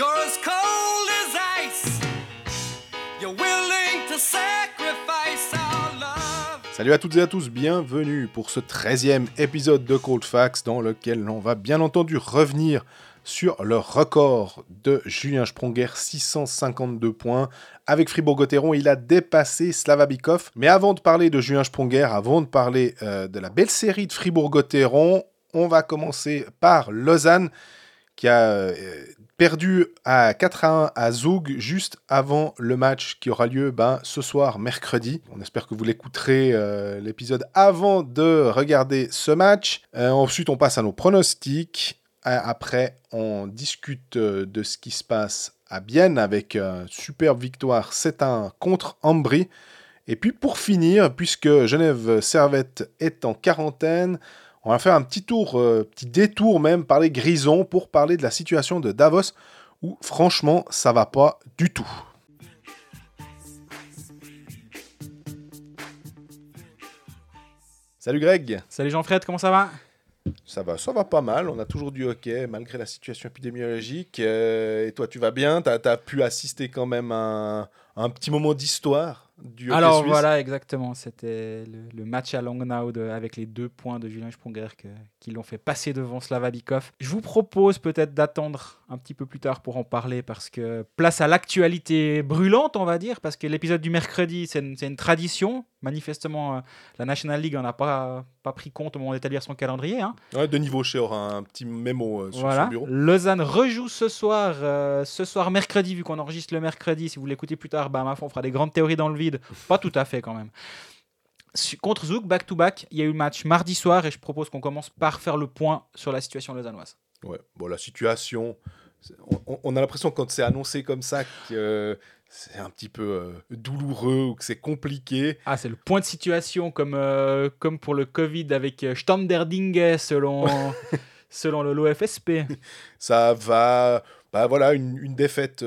You're as cold as ice. You're willing to sacrifice our love. Salut à toutes et à tous, bienvenue pour ce 13e épisode de Cold Facts dans lequel on va bien entendu revenir sur le record de Julien Spronger, 652 points. Avec Fribourg-Gotteron, il a dépassé Slavabikov. Mais avant de parler de Julien Spronger, avant de parler euh, de la belle série de Fribourg-Gotteron, on va commencer par Lausanne, qui a euh, perdu à 4 à 1 à Zug juste avant le match qui aura lieu ben, ce soir, mercredi. On espère que vous l'écouterez euh, l'épisode avant de regarder ce match. ensuite, on passe à nos pronostics. Après, on discute euh, de ce qui se passe à Bienne avec une superbe victoire 7-1 contre Ambry. Et puis pour finir, puisque Genève Servette est en quarantaine, on va faire un petit tour, euh, petit détour même par les Grisons pour parler de la situation de Davos où franchement ça va pas du tout. Salut Greg. Salut Jean-Fred, comment ça va? Ça va, ça va pas mal. On a toujours du hockey malgré la situation épidémiologique. Euh, et toi, tu vas bien? Tu as, pu assister quand même à un, petit moment d'histoire? Du Alors voilà, exactement. C'était le, match à Langnau avec les deux points de Julien Sprunger qui l'ont fait passer devant Slavabikov. Je vous propose peut-être d'attendre un petit peu plus tard pour en parler parce que place à l'actualité brûlante, on va dire, parce que l'épisode du mercredi, c'est une, tradition. Manifestement, euh, la National League n'en a pas, pas pris compte au moment d'établir son calendrier. Hein. Ouais, Denis Vaucher aura un petit mémo euh, sur voilà. son bureau. Lausanne rejoue ce soir, euh, ce soir mercredi, vu qu'on enregistre le mercredi. Si vous l'écoutez plus tard, bah, ma foi, on fera des grandes théories dans le vide. Pas tout à fait quand même. Contre Zouk, back-to-back, il y a eu le match mardi soir et je propose qu'on commence par faire le point sur la situation lausannoise. Ouais, bon, la situation, on, a l'impression quand c'est annoncé comme ça que c'est un petit peu euh, douloureux ou que c'est compliqué. Ah, c'est le point de situation comme, euh, comme pour le Covid avec euh, Standardinge selon, selon le l'OFSP. Ça va, bah voilà, une, une défaite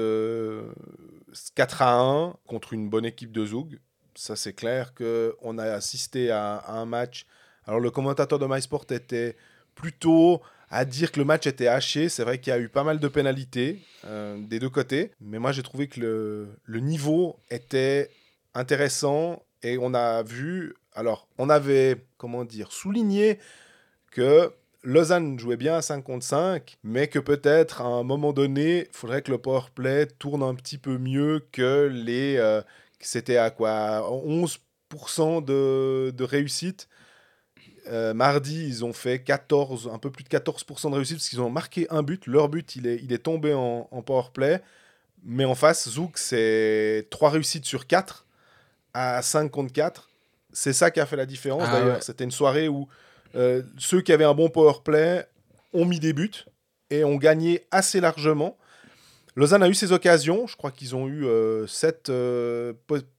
4 à 1 contre une bonne équipe de Zoug. Ça, c'est clair qu'on a assisté à, un match. Alors, le commentateur de MySport était plutôt à dire que le match était haché. C'est vrai qu'il y a eu pas mal de pénalités euh, des deux côtés, mais moi j'ai trouvé que le, le, niveau était intéressant et on a vu. Alors, on avait, comment dire, souligné que Lausanne jouait bien à 5 contre 5, mais que peut-être à un moment donné, il faudrait que le power play tourne un petit peu mieux que les. Euh, c'était à quoi 11% de, de réussite. Euh, mardi, ils ont fait 14, un peu plus de 14% de réussite parce qu'ils ont marqué un but. Leur but, il est, il est tombé en, en power play. Mais en face, Zouk, c'est 3 réussites sur 4 à 5 contre 4. C'est ça qui a fait la différence. Ah D'ailleurs, c'était une soirée où euh, ceux qui avaient un bon power play ont mis des buts et ont gagné assez largement. Lausanne a eu ses occasions. Je crois qu'ils ont eu 7 euh,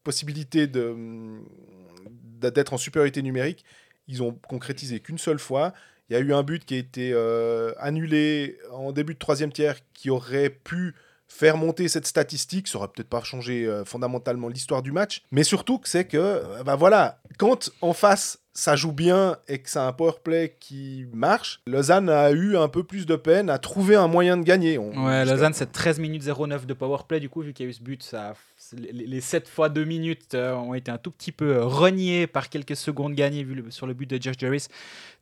possibilités d'être en supériorité numérique. Ils ont concrétisé qu'une seule fois. Il y a eu un but qui a été euh, annulé en début de troisième tiers qui aurait pu faire monter cette statistique. Ça aurait peut-être pas changé euh, fondamentalement l'histoire du match. Mais surtout, c'est que, bah voilà, quand en face ça joue bien et que c'est un power play qui marche, Lausanne a eu un peu plus de peine à trouver un moyen de gagner. ouais, Lausanne, c'est 13 minutes 09 de power play. Du coup, vu qu'il y a eu ce but, ça, les, 7 fois 2 minutes euh, ont été un tout petit peu euh, reniés par quelques secondes gagnées vu sur le but de Josh Jarvis.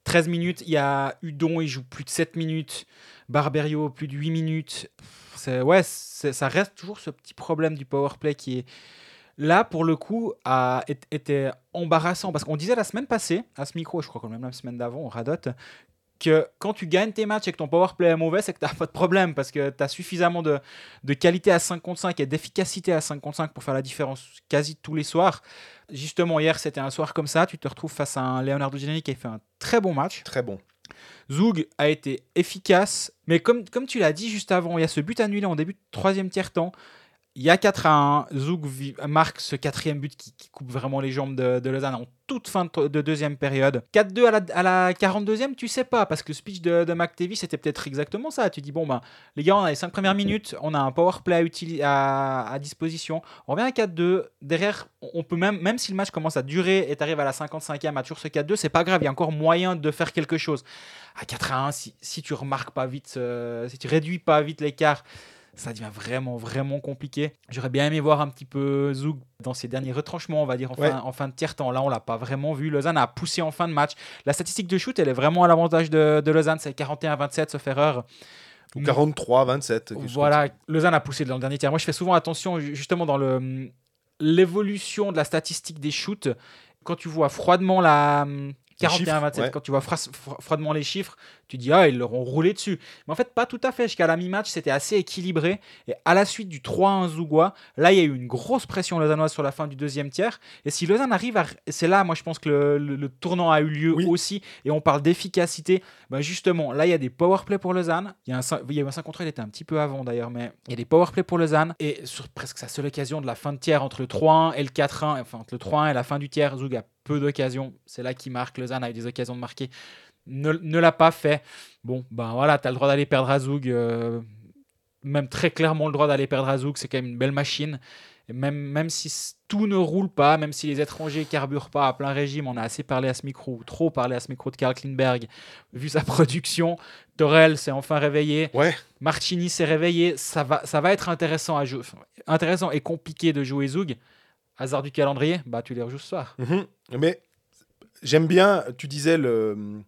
13 minutes, il y a Udon, il joue plus de 7 minutes. Barberio, plus de 8 minutes. Ouais, ça reste toujours ce petit problème du power play qui est là, pour le coup, a, était embarrassant. Parce qu'on disait la semaine passée, à ce micro, je crois que même la semaine d'avant, on radote, que quand tu gagnes tes matchs et que ton power play est mauvais, c'est que tu n'as pas de problème. Parce que tu as suffisamment de, de, qualité à 5 contre 5 et d'efficacité à 5 contre 5 pour faire la différence quasi tous les soirs. Justement, hier, c'était un soir comme ça. Tu te retrouves face à un Leonardo Giannini qui a fait un très bon match. Très bon. Zoug a été efficace, mais comme, comme tu l'as dit juste avant, il y a ce but annulé en début de troisième tiers-temps. Il y a 4 à 1. Zoug marque ce quatrième but qui, coupe vraiment les jambes de, de, Lausanne en toute fin de, deuxième période. 4-2 à la, à la, 42e, tu sais pas, parce que le speech de, de McTavie, c'était peut-être exactement ça. Tu dis, bon, ben, les gars, on a les 5 premières minutes, on a un power play à, à, disposition. On revient à 4-2. Derrière, on peut même, même si le match commence à durer et tu arrives à la 55e à toujours ce 4-2, c'est pas grave, il y a encore moyen de faire quelque chose. À 4 à 1, si, si tu remarques pas vite, euh, si tu réduis pas vite l'écart, ça devient vraiment, vraiment compliqué. J'aurais bien aimé voir un petit peu Zug dans ses derniers retranchements, on va dire, en, Ouais. fin, en fin de tiers-temps. Là, on l'a pas vraiment vu. Lausanne a poussé en fin de match. La statistique de shoot, elle est vraiment à l'avantage de, de Lausanne. C'est 41-27, sauf erreur. Ou 43, 27. quelque chose Voilà, Lausanne a poussé dans le dernier tiers. Moi, je fais souvent attention ju- justement dans le l'évolution de la statistique des shoots. Quand tu vois froidement la hum, Les chiffres, 41-27, ouais. quand tu vois froidement les chiffres, tu dis ah ils leur ont roulé dessus. Mais en fait pas tout à fait. Jusqu'à la mi-match c'était assez équilibré. Et à la suite du 3-1 Zougois, là il y a eu une grosse pression lausannoise sur la fin du deuxième tiers. Et si Lausanne arrive à, c'est là moi je pense que le, le- le tournant a eu lieu Oui. aussi. Et on parle d'efficacité. Bah justement là il y a des power play pour Lausanne. Il y a un 5 il y a eu un 5 contre il était un petit peu avant d'ailleurs, mais il y a des power play pour Lausanne. Et sur presque sa seule occasion de la fin de tiers entre le 3-1 et le 4-1, enfin entre le 3-1 et la fin du tiers, Zoug a peu d'occasions. C'est là qu'il marque. Lausanne a eu des occasions de marquer. Ne, ne l'a pas fait. Bon, ben voilà, tu as le droit d'aller perdre à Zoug. euh, même très clairement le droit d'aller perdre à Zoug. C'est quand même une belle machine. Et même, même si tout ne roule pas, même si les étrangers carburent pas à plein régime, on a assez parlé à ce micro, ou trop parlé à ce micro de Karl Klinberg, vu sa production. Torel s'est enfin réveillé. Ouais, Marchini s'est réveillé. Ça va, ça va être intéressant, à jouer, enfin, intéressant et compliqué de jouer Zoug. Hasard du calendrier, bah tu les rejoues ce soir. Mhm. Mais j'aime bien, tu disais le.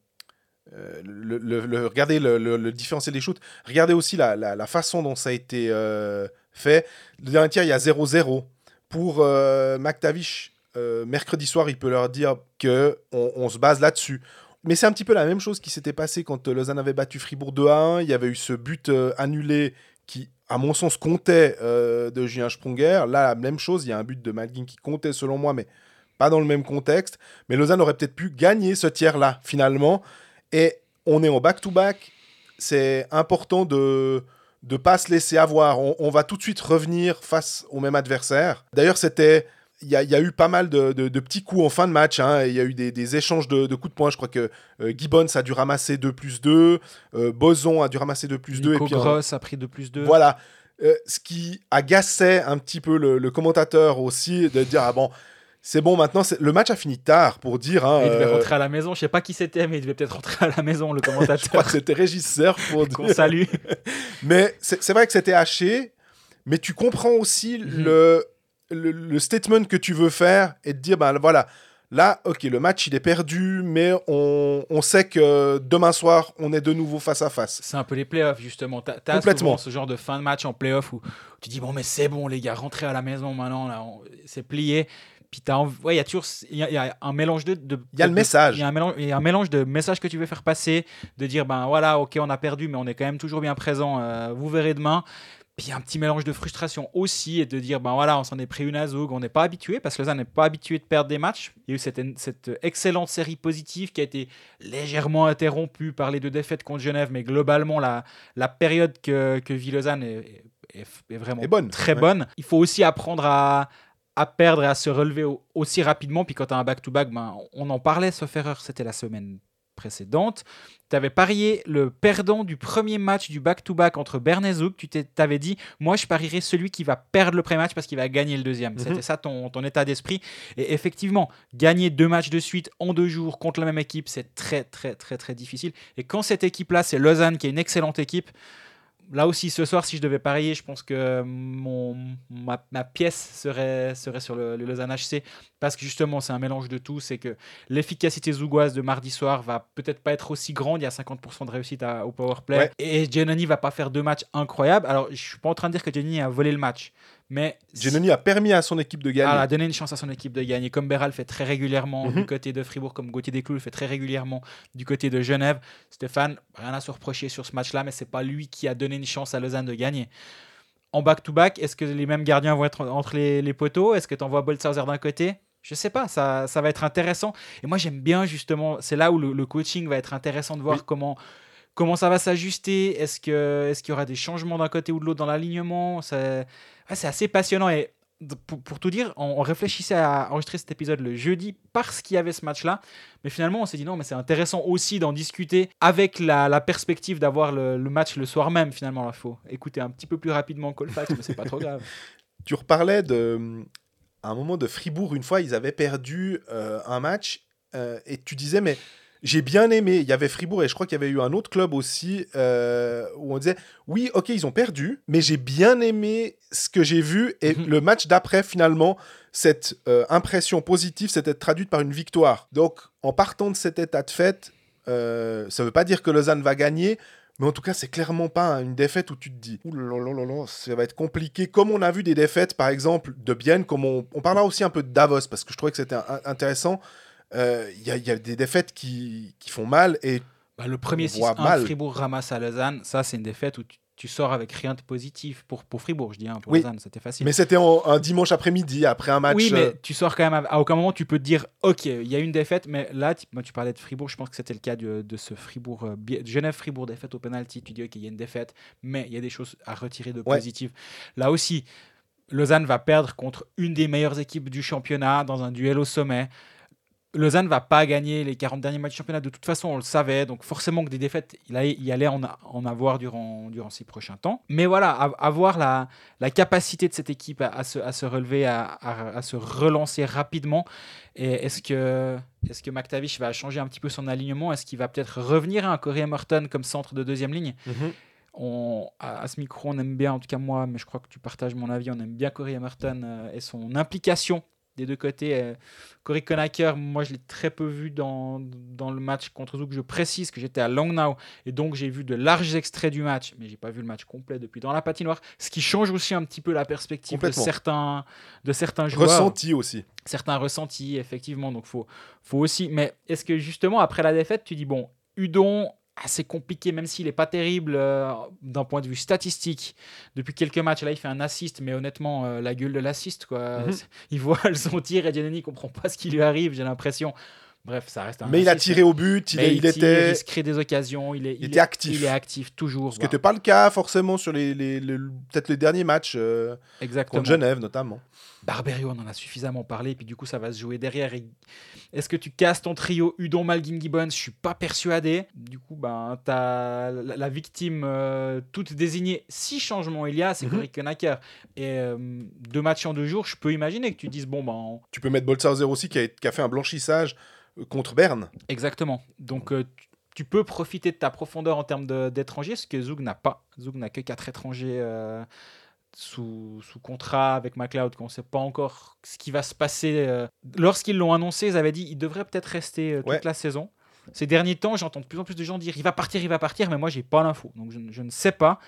Le, regardez le, différentiel des shoots. Regardez aussi la, la- façon dont ça a été euh, fait. Le dernier tiers, il y a 0-0. Pour euh, McTavish, euh, mercredi soir, il peut leur dire que on, se base là-dessus. Mais c'est un petit peu la même chose qui s'était passé quand euh, Lausanne avait battu Fribourg 2 à 1. Il y avait eu ce but annulé qui, à mon sens, comptait de Julien Sprunger. Là, la même chose. Il y a un but de Malguin qui comptait selon moi, mais pas dans le même contexte. Mais Lausanne aurait peut-être pu gagner ce tiers-là, finalement. Et on est en back-to-back. C'est important de ne pas se laisser avoir. On, on va tout de suite revenir face au même adversaire. D'ailleurs, c'était... Il y, a- il y a eu pas mal de, de- de petits coups en fin de match. hein. Il y a eu des, des échanges de, de coups de poing. Je crois que euh, Gibbons a dû ramasser 2 plus 2. euh, Boson a dû ramasser 2 plus 2. Nico et puis, Gross a pris 2 plus 2. voilà. Euh, ce qui agaçait un petit peu le, le commentateur aussi, de dire Ah bon, c'est bon, maintenant, le match a fini tard pour dire. hein, Il devait euh, rentrer à la maison. Je sais pas qui c'était, mais il devait peut-être rentrer à la maison, le commentateur. c'était Régis Cerf pour Qu'on dire. salue. Mais c'est vrai que c'était haché, mais tu comprends aussi Mhm. le, le, le statement que tu veux faire et de dire ben voilà. Là, ok, le match il est perdu, mais on, on sait que demain soir on est de nouveau face à face. C'est un peu les playoffs, justement. T'as as Complètement. ce genre de fin de match en playoff où tu dis, bon, mais c'est bon, les gars, rentrez à la maison maintenant, là, on- c'est plié. Puis t'as env- ouais, il y a toujours il y a, il y a un mélange de. Il y a le de- message. Il y a un mélange, il y a un mélange de messages que tu veux faire passer, de dire, ben voilà, ok, on a perdu, mais on est quand même toujours bien présent, euh, vous verrez demain. Puis il un petit mélange de frustration aussi et de dire, ben voilà, on s'en est pris une à Zoug, on n'est pas habitué parce que Lausanne n'est pas habitué de perdre des matchs. Il y a eu cette, cette excellente série positive qui a été légèrement interrompue par les deux défaites contre Genève, mais globalement, la, la période que, que vit Lausanne est, est- est vraiment Est bonne. très Ouais. bonne. Il faut aussi apprendre à, à perdre et à se relever au- aussi rapidement. Puis quand tu as un back-to-back, ben, on en parlait, sauf erreur, c'était la semaine précédente. Tu avais parié le perdant du premier match du back-to-back entre Bern et Zouk. Tu t'avais dit, moi je parierais celui qui va perdre le premier match parce qu'il va gagner le deuxième. Mhm. C'était ça ton, ton état d'esprit. Et effectivement, gagner deux matchs de suite en deux jours contre la même équipe, c'est très très très très difficile. Et quand cette équipe-là, c'est Lausanne qui est une excellente équipe, Là aussi, ce soir, si je devais parier, je pense que mon, ma, ma pièce serait, serait sur le, le Lausanne HC parce que justement, c'est un mélange de tout. C'est que l'efficacité zougoise de mardi soir va peut-être pas être aussi grande. Il y a 50% de réussite à- au powerplay. Ouais. Et Giannoni va pas faire deux matchs incroyables. Alors, je suis pas en train de dire que Giannoni a volé le match. Mais Giannoni a permis à son équipe de gagner. ah, a donné une chance à son équipe de gagner. Comme Béral fait très régulièrement Mhm. du côté de Fribourg, comme Gauthier Desclous le fait très régulièrement du côté de Genève. Stéphane, rien à se reprocher sur ce match-là, mais c'est pas lui qui a donné une chance à Lausanne de gagner. En back-to-back, est-ce que les mêmes gardiens vont être en- entre les, les poteaux? Est-ce que tu envoies Boltzhauser d'un côté? Je sais pas, ça, ça va être intéressant. Et moi, j'aime bien justement, c'est là où le, le coaching va être intéressant de voir Oui. comment, comment ça va s'ajuster. Est-ce qu'il y aura des changements d'un côté ou de l'autre dans l'alignement? C'est ouais, c'est assez passionnant. Et pour, tout dire, on, réfléchissait à enregistrer cet épisode le jeudi parce qu'il y avait ce match-là. Mais finalement, on s'est dit non, mais c'est intéressant aussi d'en discuter avec la, perspective d'avoir le, le match le soir même. Finalement, il faut écouter un petit peu plus rapidement Colfax, mais c'est pas trop grave. Tu reparlais de. À un moment de Fribourg, une fois, ils avaient perdu euh, un match euh, et tu disais, mais j'ai bien aimé. Il y avait Fribourg et je crois qu'il y avait eu un autre club aussi euh, où on disait oui, ok, ils ont perdu, mais j'ai bien aimé ce que j'ai vu et Mhm. le match d'après finalement. Cette euh, impression positive s'était traduite par une victoire. Donc, en partant de cet état de fait, euh, ça ne veut pas dire que Lausanne va gagner, mais en tout cas, c'est clairement pas une défaite où tu te dis, Ouh ça va être compliqué. Comme on a vu des défaites, par exemple, de Bienne, comme on, on parlera aussi un peu de Davos, parce que je trouvais que c'était un- intéressant. Euh, Il y, a- il y a des défaites qui, qui font mal, et Bah, le premier On voit 6-1 mal. que Fribourg ramasse à Lausanne, ça c'est une défaite où tu, tu sors avec rien de positif pour, pour Fribourg, je dis, hein, pour Oui. Lausanne, c'était facile. mais c'était un dimanche après-midi, après un match. oui, euh, mais tu sors quand même, à, à aucun moment tu peux te dire, ok, il y a une défaite, mais là, tu, moi, tu parlais de Fribourg, je pense que c'était le cas de, de ce Fribourg, euh, Genève-Fribourg défaite au penalty, tu dis, ok, il y a une défaite, mais il y a des choses à retirer de Ouais. positif. Là aussi, Lausanne va perdre contre une des meilleures équipes du championnat dans un duel au sommet. Lausanne va pas gagner les 40 derniers matchs du championnat, de toute façon on le savait, donc forcément que des défaites, il allait, il allait en, avoir durant, durant ces prochains temps. Mais voilà, av- avoir la, la capacité de cette équipe à, à se, à se relever, à, se relancer rapidement, et est-ce que, est que McTavish va changer un petit peu son alignement? Est-ce qu'il va peut-être revenir à un Corey Emerton comme centre de deuxième ligne? Mhm. on, à, à ce micro, on aime bien, en tout cas moi, mais je crois que tu partages mon avis, on aime bien Corey Emerton euh, et son implication des deux côtés. Euh, Corey Conacher, moi je l'ai très peu vu dans, dans le match contre Zouk. Je précise que j'étais à Langnau et donc j'ai vu de larges extraits du match, mais j'ai pas vu le match complet depuis dans la patinoire, ce qui change aussi un petit peu la perspective de certains, de certains joueurs Ressenti aussi. certains ressentis, effectivement. Donc, faut, faut aussi. Mais est-ce que justement, après la défaite, tu dis, bon, Udon, assez compliqué, même s'il n'est pas terrible euh, d'un point de vue statistique. Depuis quelques matchs, là, il fait un assist, mais honnêtement, euh, la gueule de l'assist, quoi. Mhm. Il voit son tir et Giannini comprend pas ce qui lui arrive, j'ai l'impression. Bref, ça reste un. Mais il a tiré au but, il, est- il était. il se crée des occasions, il est, il est- était actif. Il est actif toujours. Ce qui voilà. n'était pas le cas forcément sur les, les- les- peut-être les derniers matchs euh, Exactement. contre Genève notamment. Barberio, on en a suffisamment parlé, et puis du coup, ça va se jouer derrière. Et Est-ce que tu casses ton trio Udon, Malguin, Gibbons? Je suis pas persuadé. Du coup, ben, as la, la victime euh, toute désignée. Si changement il y a, c'est Mhm. Cory Conacher. Et euh, deux matchs en deux jours, je peux imaginer que tu dises bon, ben, on- Tu peux mettre Bolshauser aussi qui a, qui a fait un blanchissage contre Berne. exactement. Donc, euh, tu- peux profiter de ta profondeur en termes d'étrangers, ce que Zug n'a pas. Zug n'a que quatre étrangers. euh, sous, sous contrat avec McLeod, qu'on ne sait pas encore ce qui va se passer. euh. Lorsqu'ils l'ont annoncé, ils avaient dit il devrait peut-être rester euh, toute Ouais. la saison. Ces derniers temps, j'entends de plus en plus de gens dire il va partir, il va partir, mais moi, j'ai pas l'info. Donc, je ne sais pas.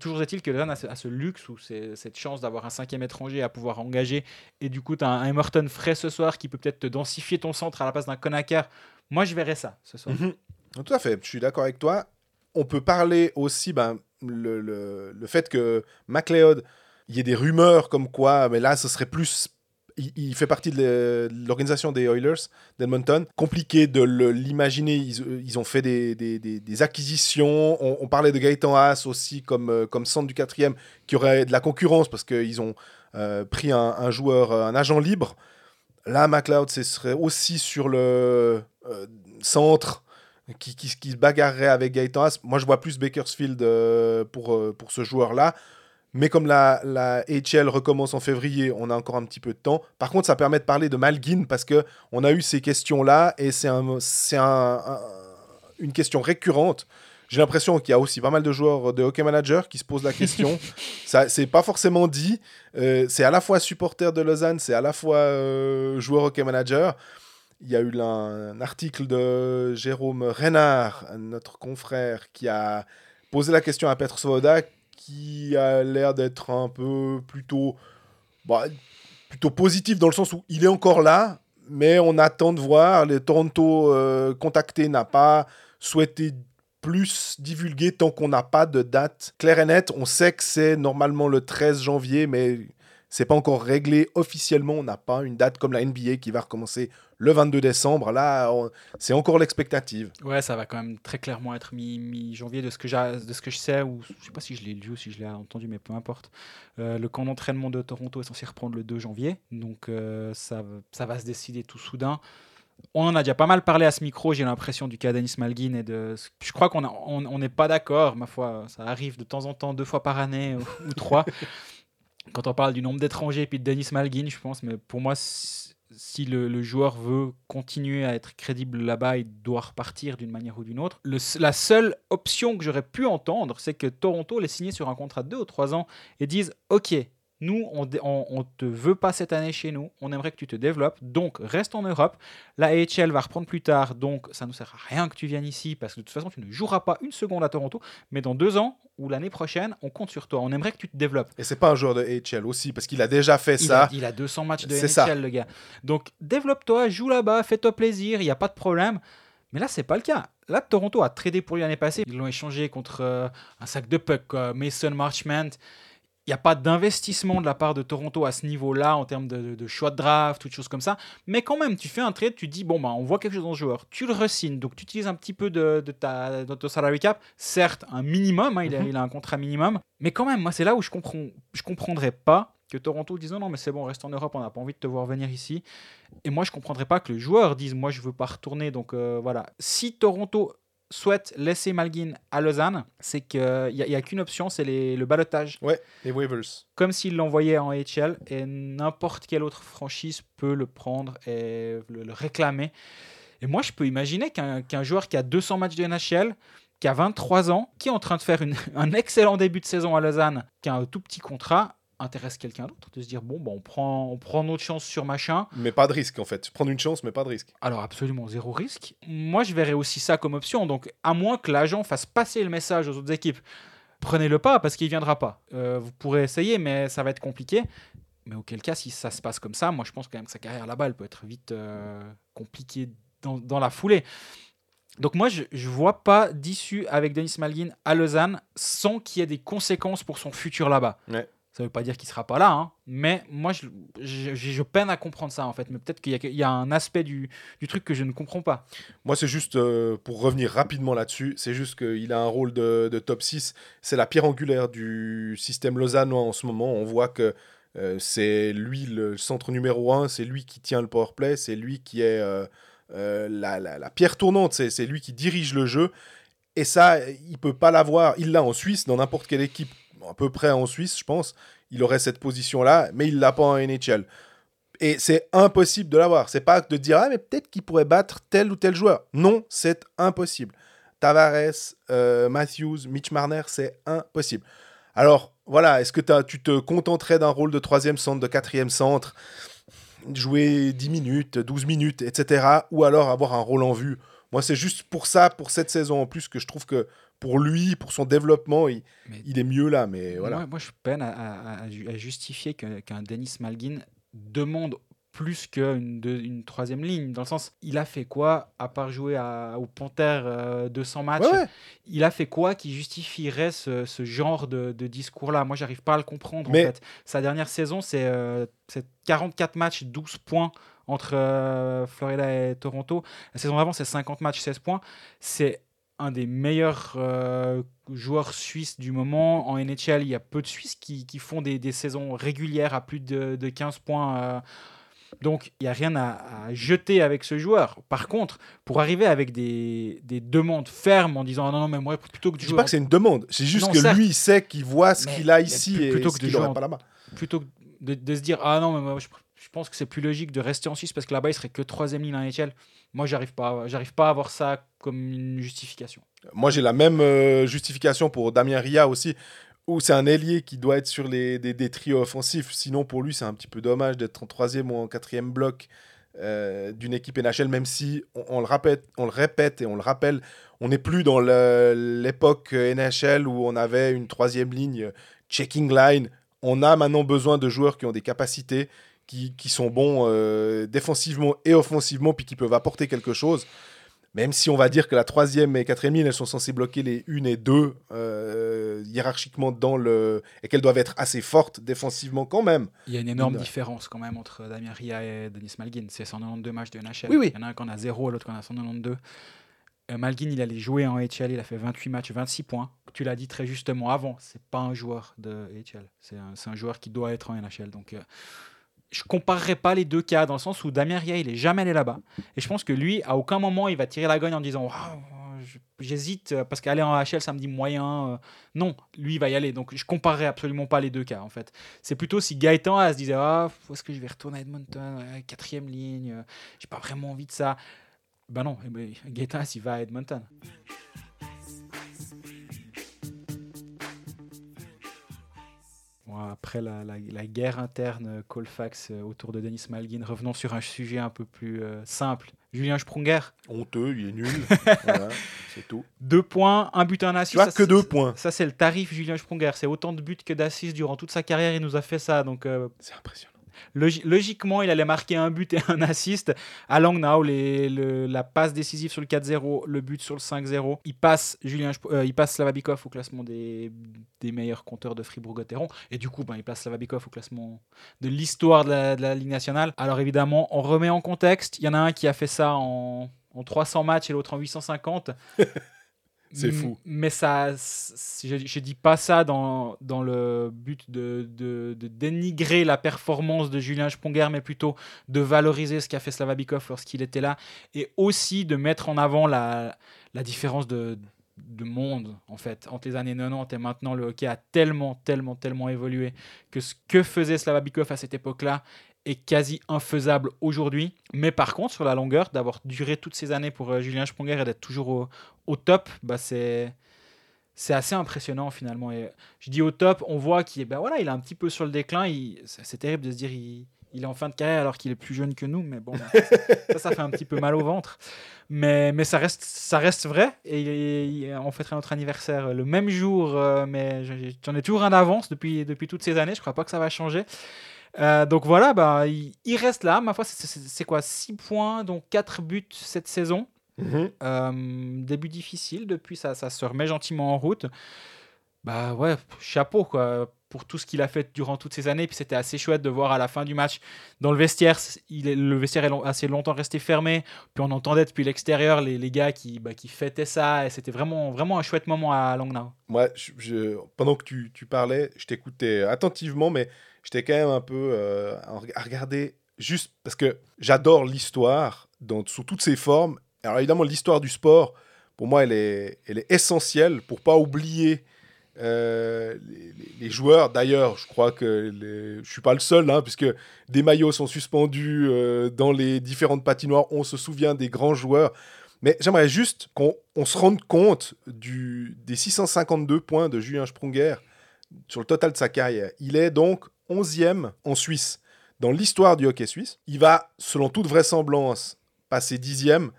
Toujours est-il que Lausanne a a ce luxe ou cette chance d'avoir un cinquième étranger à pouvoir engager. Et du coup, tu un Emerton frais ce soir qui peut peut-être te densifier ton centre à la place d'un Conacher. Moi, je verrais ça ce soir. Mhm. Tout à fait, je suis d'accord avec toi. On peut parler aussi, ben, le fait que McLeod, il y ait des rumeurs comme quoi, mais là, ce serait plus. Il, fait partie de l'organisation des Oilers d'Edmonton. Compliqué de l'imaginer. Ils, ont fait des, acquisitions. On, parlait de Gaëtan Haas aussi comme, euh, comme centre du quatrième, qui aurait de la concurrence parce qu'ils ont euh, pris un, joueur, euh, un agent libre. Là, McLeod, ce serait aussi sur le centre qui, qui, se bagarrerait avec Gaëtan Haas. Moi, je vois plus Bakersfield pour, pour ce joueur-là. Mais comme la, la HL recommence en février, on a encore un petit peu de temps. Par contre, ça permet de parler de Malguin parce que on a eu ces questions-là et c'est un, un- un- une question récurrente. J'ai l'impression qu'il y a aussi pas mal de joueurs de hockey manager qui se posent la question. ça, c'est pas forcément dit. Euh, c'est à la fois supporter de Lausanne, c'est à la fois euh, joueur hockey manager. Il y a eu là un article de Jérôme Renard, notre confrère, qui a posé la question à Petr Svoboda, qui a l'air d'être un peu plutôt, bah, plutôt positif dans le sens où il est encore là, mais on attend de voir. Le Toronto euh, contacté n'a pas souhaité plus divulguer tant qu'on n'a pas de date claire et nette. On sait que c'est normalement le 13 janvier, mais c'est pas encore réglé officiellement. On n'a pas une date comme la NBA qui va recommencer le 22 décembre. Là, on- c'est encore l'expectative. Ouais, ça va quand même très clairement être mi- mi-janvier de ce que de ce que je sais ou je sais pas si je l'ai lu ou si je l'ai entendu, mais peu importe. Euh, le camp d'entraînement de Toronto est censé reprendre le 2 janvier, donc euh, ça, va- ça va se décider tout soudain. On en a déjà pas mal parlé à ce micro, j'ai l'impression du cas d'Anis Malguin et de. Je crois qu'on a- on on n'est pas d'accord, ma foi, ça arrive de temps en temps, deux fois par année ou, ou trois. quand on parle du nombre d'étrangers et puis de Denis Malgin, je pense, mais pour moi, si le, joueur veut continuer à être crédible là-bas, il doit repartir d'une manière ou d'une autre. La seule option que j'aurais pu entendre, c'est que Toronto les signé sur un contrat de 2 ou 3 ans et disent Ok, nous, on, on te veut pas cette année chez nous, on aimerait que tu te développes, donc reste en Europe. La AHL va reprendre plus tard, donc ça ne sert à rien que tu viennes ici, parce que de toute façon, tu ne joueras pas une seconde à Toronto, mais dans deux ans ou l'année prochaine, on compte sur toi. On aimerait que tu te développes. Et c'est pas un joueur de AHL aussi, parce qu'il a déjà fait Il ça. a, il a 200 matchs de NHL, ça. le gars. Donc, développe-toi, joue là-bas, fais-toi plaisir, il n'y a pas de problème. Mais là, c'est pas le cas. Là, Toronto a tradé pour lui l'année passée. Ils l'ont échangé contre euh, un sac de puck. Mason Marchment. Il n'y a pas d'investissement de la part de Toronto à ce niveau-là en termes de, de choix de draft, toutes choses comme ça. Mais quand même, tu fais un trade, tu dis, bon, bah, on voit quelque chose dans ce joueur. Tu le resignes, donc tu utilises un petit peu de, de ta, de ton salary cap. Certes, un minimum, hein, il, a, Mhm. il a un contrat minimum. Mais quand même, moi, c'est là où je comprends, je comprendrais pas que Toronto dise non, non, mais c'est bon, reste en Europe, on n'a pas envie de te voir venir ici. Et moi, je comprendrais pas que le joueur dise moi, je veux pas retourner. Donc euh, voilà. Si Toronto souhaite laisser Malgin à Lausanne, c'est qu'il n'y a, y a qu'une option, c'est le balotage. Ouais, les waivers. Comme s'il l'envoyait en HL et n'importe quelle autre franchise peut le prendre et le, le réclamer. Et moi, je peux imaginer qu'un joueur qui a 200 matchs de NHL, qui a 23 ans, qui est en train de faire une- un excellent début de saison à Lausanne, qui a un tout petit contrat, intéresse quelqu'un d'autre, de se dire bon, bah, on, prend, on prend notre chance sur machin. Mais pas de risque, en fait. Prendre une chance, mais pas de risque. Alors absolument zéro risque. Moi, je verrais aussi ça comme option. Donc, à moins que l'agent fasse passer le message aux autres équipes, prenez-le pas parce qu'il viendra pas. Euh, vous pourrez essayer, mais ça va être compliqué. Mais auquel cas, si ça se passe comme ça, moi, je pense quand même que sa carrière là-bas, elle peut être vite euh, compliquée dans, dans la foulée. Donc moi, je ne vois pas d'issue avec Denis Malgin à Lausanne sans qu'il y ait des conséquences pour son futur là-bas. Ouais. Ça ne veut pas dire qu'il sera pas là, hein, mais moi, je, peine à comprendre ça, en fait. Mais peut-être qu'il y, a- un aspect du, truc que je ne comprends pas. Moi, c'est juste, euh, pour revenir rapidement là-dessus, c'est juste qu'il a un rôle de, top 6. C'est la pierre angulaire du système lausannois en ce moment. On voit que euh, c'est lui le centre numéro 1, c'est lui qui tient le power play, c'est lui qui est euh, la, la- pierre tournante, c'est lui qui dirige le jeu. Et ça, il peut pas l'avoir. Il l'a en Suisse, dans n'importe quelle équipe, à peu près en Suisse, je pense. Il aurait cette position-là, mais il l'a pas en NHL. Et c'est impossible de l'avoir. C'est pas de dire, ah, mais peut-être qu'il pourrait battre tel ou tel joueur. Non, c'est impossible. Tavares, euh, Matthews, Mitch Marner, c'est impossible. Alors, voilà, est-ce que tu te contenterais d'un rôle de troisième centre, de quatrième centre, jouer 10 minutes, 12 minutes, etc. Ou alors avoir un rôle en vue? Moi, c'est juste pour ça, pour cette saison en plus, que je trouve que pour lui, pour son développement, il, est mieux là. Mais voilà. Moi, moi, je peine à, à- à ju- à justifier qu'un Denis Malgin demande plus qu'une une troisième ligne. Dans le sens, il a fait quoi, à part jouer à, au Panthère euh, 200 matchs Ouais, ouais. Il a fait quoi qui justifierait ce, ce genre de, de discours-là? Moi, j'arrive pas à le comprendre. Mais- En fait. Sa dernière saison, c'est euh, c'est 44 matchs, 12 points entre euh, Florida et Toronto. La saison d'avant, c'est 50 matchs, 16 points. C'est un des meilleurs euh, joueurs suisses du moment. En NHL, il y a peu de Suisses qui, qui font des, des saisons régulières à plus de, de 15 points. euh. donc, il n'y a rien à, à jeter avec ce joueur. Par contre, pour arriver avec des, des demandes fermes en disant Ah non, non, mais moi, plutôt que de Je dis jouer pas que c'est une demande. C'est juste Non, que certes. lui, il sait qu'il voit ce qu'il a ici et plutôt ce que de qu'il n'aurait en- pas là-bas. plutôt que de, de se dire ah non mais moi je, je pense que c'est plus logique de rester en Suisse parce que là-bas il serait que troisième ligne en NHL moi j'arrive pas j'arrive pas à voir ça comme une justification Moi, j'ai la même euh, justification pour Damien Ria aussi, où c'est un ailier qui doit être sur les, des, des trios offensifs. Sinon, pour lui, c'est un petit peu dommage d'être en troisième ou en quatrième bloc euh, d'une équipe NHL, même si on, on le répète, on le répète et on le rappelle, on n'est plus dans l'époque NHL où on avait une troisième ligne euh, checking line. On a maintenant besoin de joueurs qui ont des capacités, qui, qui sont bons euh, défensivement et offensivement, puis qui peuvent apporter quelque chose. Même si on va dire que la troisième et quatrième ligne, elles sont censées bloquer les une et deux euh, hiérarchiquement dans le... et qu'elles doivent être assez fortes défensivement quand même. il y a une énorme différence quand même entre Damien Ria et Denis Malgin c'est 192 matchs de NHL Oui, oui. il y en a un qui en a 0 l'autre qui en a 192 Euh, Malgin il allait jouer en HL il a fait 28 matchs 26 points tu l'as dit très justement avant c'est pas un joueur de HL c'est un, joueur qui doit être en NHL donc euh, je comparerai pas les deux cas dans le sens où Damien Ria il est jamais allé là-bas et je pense que lui à aucun moment il va tirer la gogne en disant j'hésite parce qu'aller en HL, ça me dit moyen. non, lui, il va y aller. Donc, je comparerais absolument pas les deux cas, en fait. C'est plutôt si Gaëtan se disait Ah, est-ce que je vais retourner à Edmonton Quatrième ligne, euh, j'ai pas vraiment envie de ça. Ben non, eh ben, Gaëtan Haas, il va à Edmonton. Après la, la- la guerre interne euh, Colfax euh, autour de Denis Malgin, revenons sur un sujet un peu plus euh, simple. Julien Sprunger, Honteux, il est nul. voilà, c'est tout. deux points, un but, un assist. Tu vois Ça, que deux points. Ça, c'est le tarif Julien Sprunger. C'est autant de buts que d'assists durant toute sa carrière. Il nous a fait ça. Donc, euh, C'est impressionnant. Logi- logiquement, il allait marquer un but et un assist. À Langnau, la passe décisive sur le 4-0, le but sur le 5-0. Il passe, Julien, euh, il passe Slavabikov au classement des, meilleurs compteurs de Fribourg-Gotteron. Et du coup, ben, il place Slavabikov au classement de l'histoire de la, Ligue nationale. Alors évidemment, on remet en contexte. Il y en a un qui a fait ça en 300 matchs et l'autre en 850. C'est fou. Mais ça, je, je dis pas ça dans, dans le but de, de- de dénigrer la performance de Julien Sponger, mais plutôt de valoriser ce qu'a fait Slavabikov lorsqu'il était là, et aussi de mettre en avant la, la différence de, de monde, en fait, entre les années 90 et maintenant. Le hockey a tellement, tellement, tellement évolué que ce que faisait Slavabikov à cette époque-là est quasi infaisable aujourd'hui. Mais par contre, sur la longueur, d'avoir duré toutes ces années pour euh, Julien Sponger et d'être toujours au, top, bah c'est c'est assez impressionnant finalement. Et je dis au top, on voit qu'il est, ben voilà, il est un petit peu sur le déclin. C'est terrible de se dire il, il est en fin de carrière alors qu'il est plus jeune que nous, mais bon, ben, ça, ça fait un petit peu mal au ventre. Mais, mais ça, reste, ça reste vrai. Et on fêtera notre anniversaire le même jour, euh, mais j'en ai toujours un d'avance depuis, depuis toutes ces années. Je crois pas que ça va changer. Euh, donc voilà, bah, il, il reste là. Ma foi, c'est- quoi? 6 points, donc 4 buts cette saison. Mhm. Euh, début difficile, depuis ça, ça se remet gentiment en route. Bah ouais, chapeau quoi, pour tout ce qu'il a fait durant toutes ces années. Puis c'était assez chouette de voir à la fin du match, dans le vestiaire, c- il est, le vestiaire est long- assez longtemps resté fermé. Puis on entendait depuis l'extérieur les, les gars qui, bah, qui fêtaient ça. Et c'était vraiment, vraiment un chouette moment à Langnau. Moi, je- je- pendant que tu, tu parlais, je t'écoutais attentivement, mais j'étais quand même un peu euh, à regarder juste parce que j'adore l'histoire dans- sous toutes ses formes. Alors évidemment, l'histoire du sport, pour moi, elle est, elle est essentielle pour pas oublier euh, les, joueurs. D'ailleurs, je crois que les- je suis pas le seul, hein, puisque des maillots sont suspendus euh, dans les différentes patinoires. On se souvient des grands joueurs. Mais j'aimerais juste qu'on on se rende compte du, des 652 points de Julien Sprunger sur le total de sa carrière. Il est donc 11e en Suisse dans l'histoire du hockey suisse. Il va, selon toute vraisemblance, passer 10e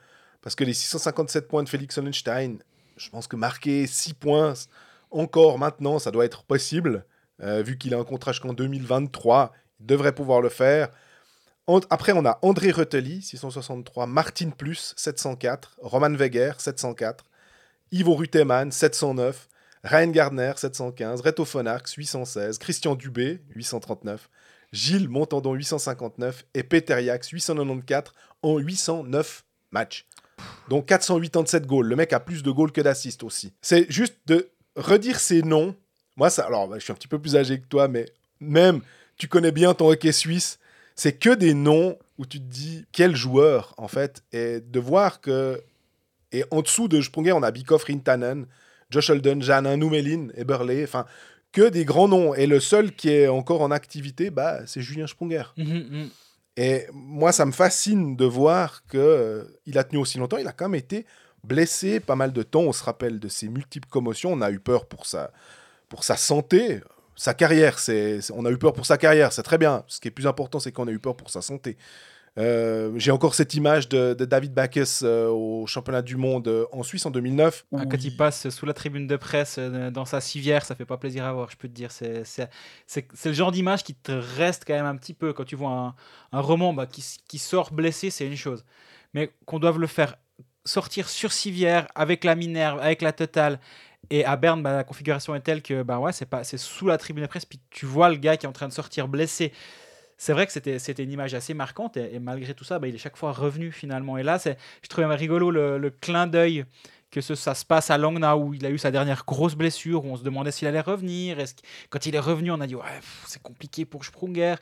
parce que les 657 points de Félix Sonnenstein, je pense que marquer 6 points encore maintenant, ça doit être possible. euh, vu qu'il a un contrat jusqu'en 2023, il devrait pouvoir le faire. Après, on a André Reteli, 663, Martin Plus, 704, Roman Weger, 704, Ivo Ruteman, 709, Ryan Gardner, 715, Reto Fonarx, 816, Christian Dubé, 839, Gilles Montandon, 859 et Peter Yax, 894 en 809 matchs. Donc 487 goals. Le mec a plus de goals que d'assists aussi. C'est juste de redire ces noms. Moi, ça, alors, bah, je suis un petit peu plus âgé que toi, mais même, tu connais bien ton hockey suisse. C'est que des noms où tu te dis quel joueur, en fait. Et de voir que. Et en dessous de Sprunger, on a Bikoff, Rintanen, Josh Holden, Janin, Noumelin et Burley. Enfin, que des grands noms. Et le seul qui est encore en activité, bah, c'est Julien Sprunger. Et moi, ça me fascine de voir que euh, il a tenu aussi longtemps. Il a quand même été blessé pas mal de temps. On se rappelle de ses multiples commotions. On a eu peur pour sa, pour sa santé. Sa carrière, c'est- on a eu peur pour sa carrière, c'est très bien. Ce qui est plus important, c'est qu'on a eu peur pour sa santé. Euh, j'ai encore cette image de, de David Bacchus euh, au championnat du monde euh, en Suisse en 2009. où Ah, quand il il- passe sous la tribune de presse euh, dans sa civière, ça fait pas plaisir à voir, je peux te dire. C'est c'est- c'est- c'est le genre d'image qui te reste quand même un petit peu. Quand tu vois un, un roman bah, qui, sort blessé, c'est une chose. Mais qu'on doive le faire sortir sur civière, avec la Minerve, avec la Totale. Et à Berne, bah, la configuration est telle que bah ouais, c'est pas- c'est sous la tribune de presse, puis tu vois le gars qui est en train de sortir blessé. C'est vrai que c'était c'était une image assez marquante, et, et malgré tout ça, bah, il est chaque fois revenu finalement. Et là, c'est- je trouvais rigolo le, clin d'œil que ça se passe à Langnau où il a eu sa dernière grosse blessure, où on se demandait s'il allait revenir. Est-ce quand il est revenu, on a dit ouais, c'est compliqué pour Sprunger.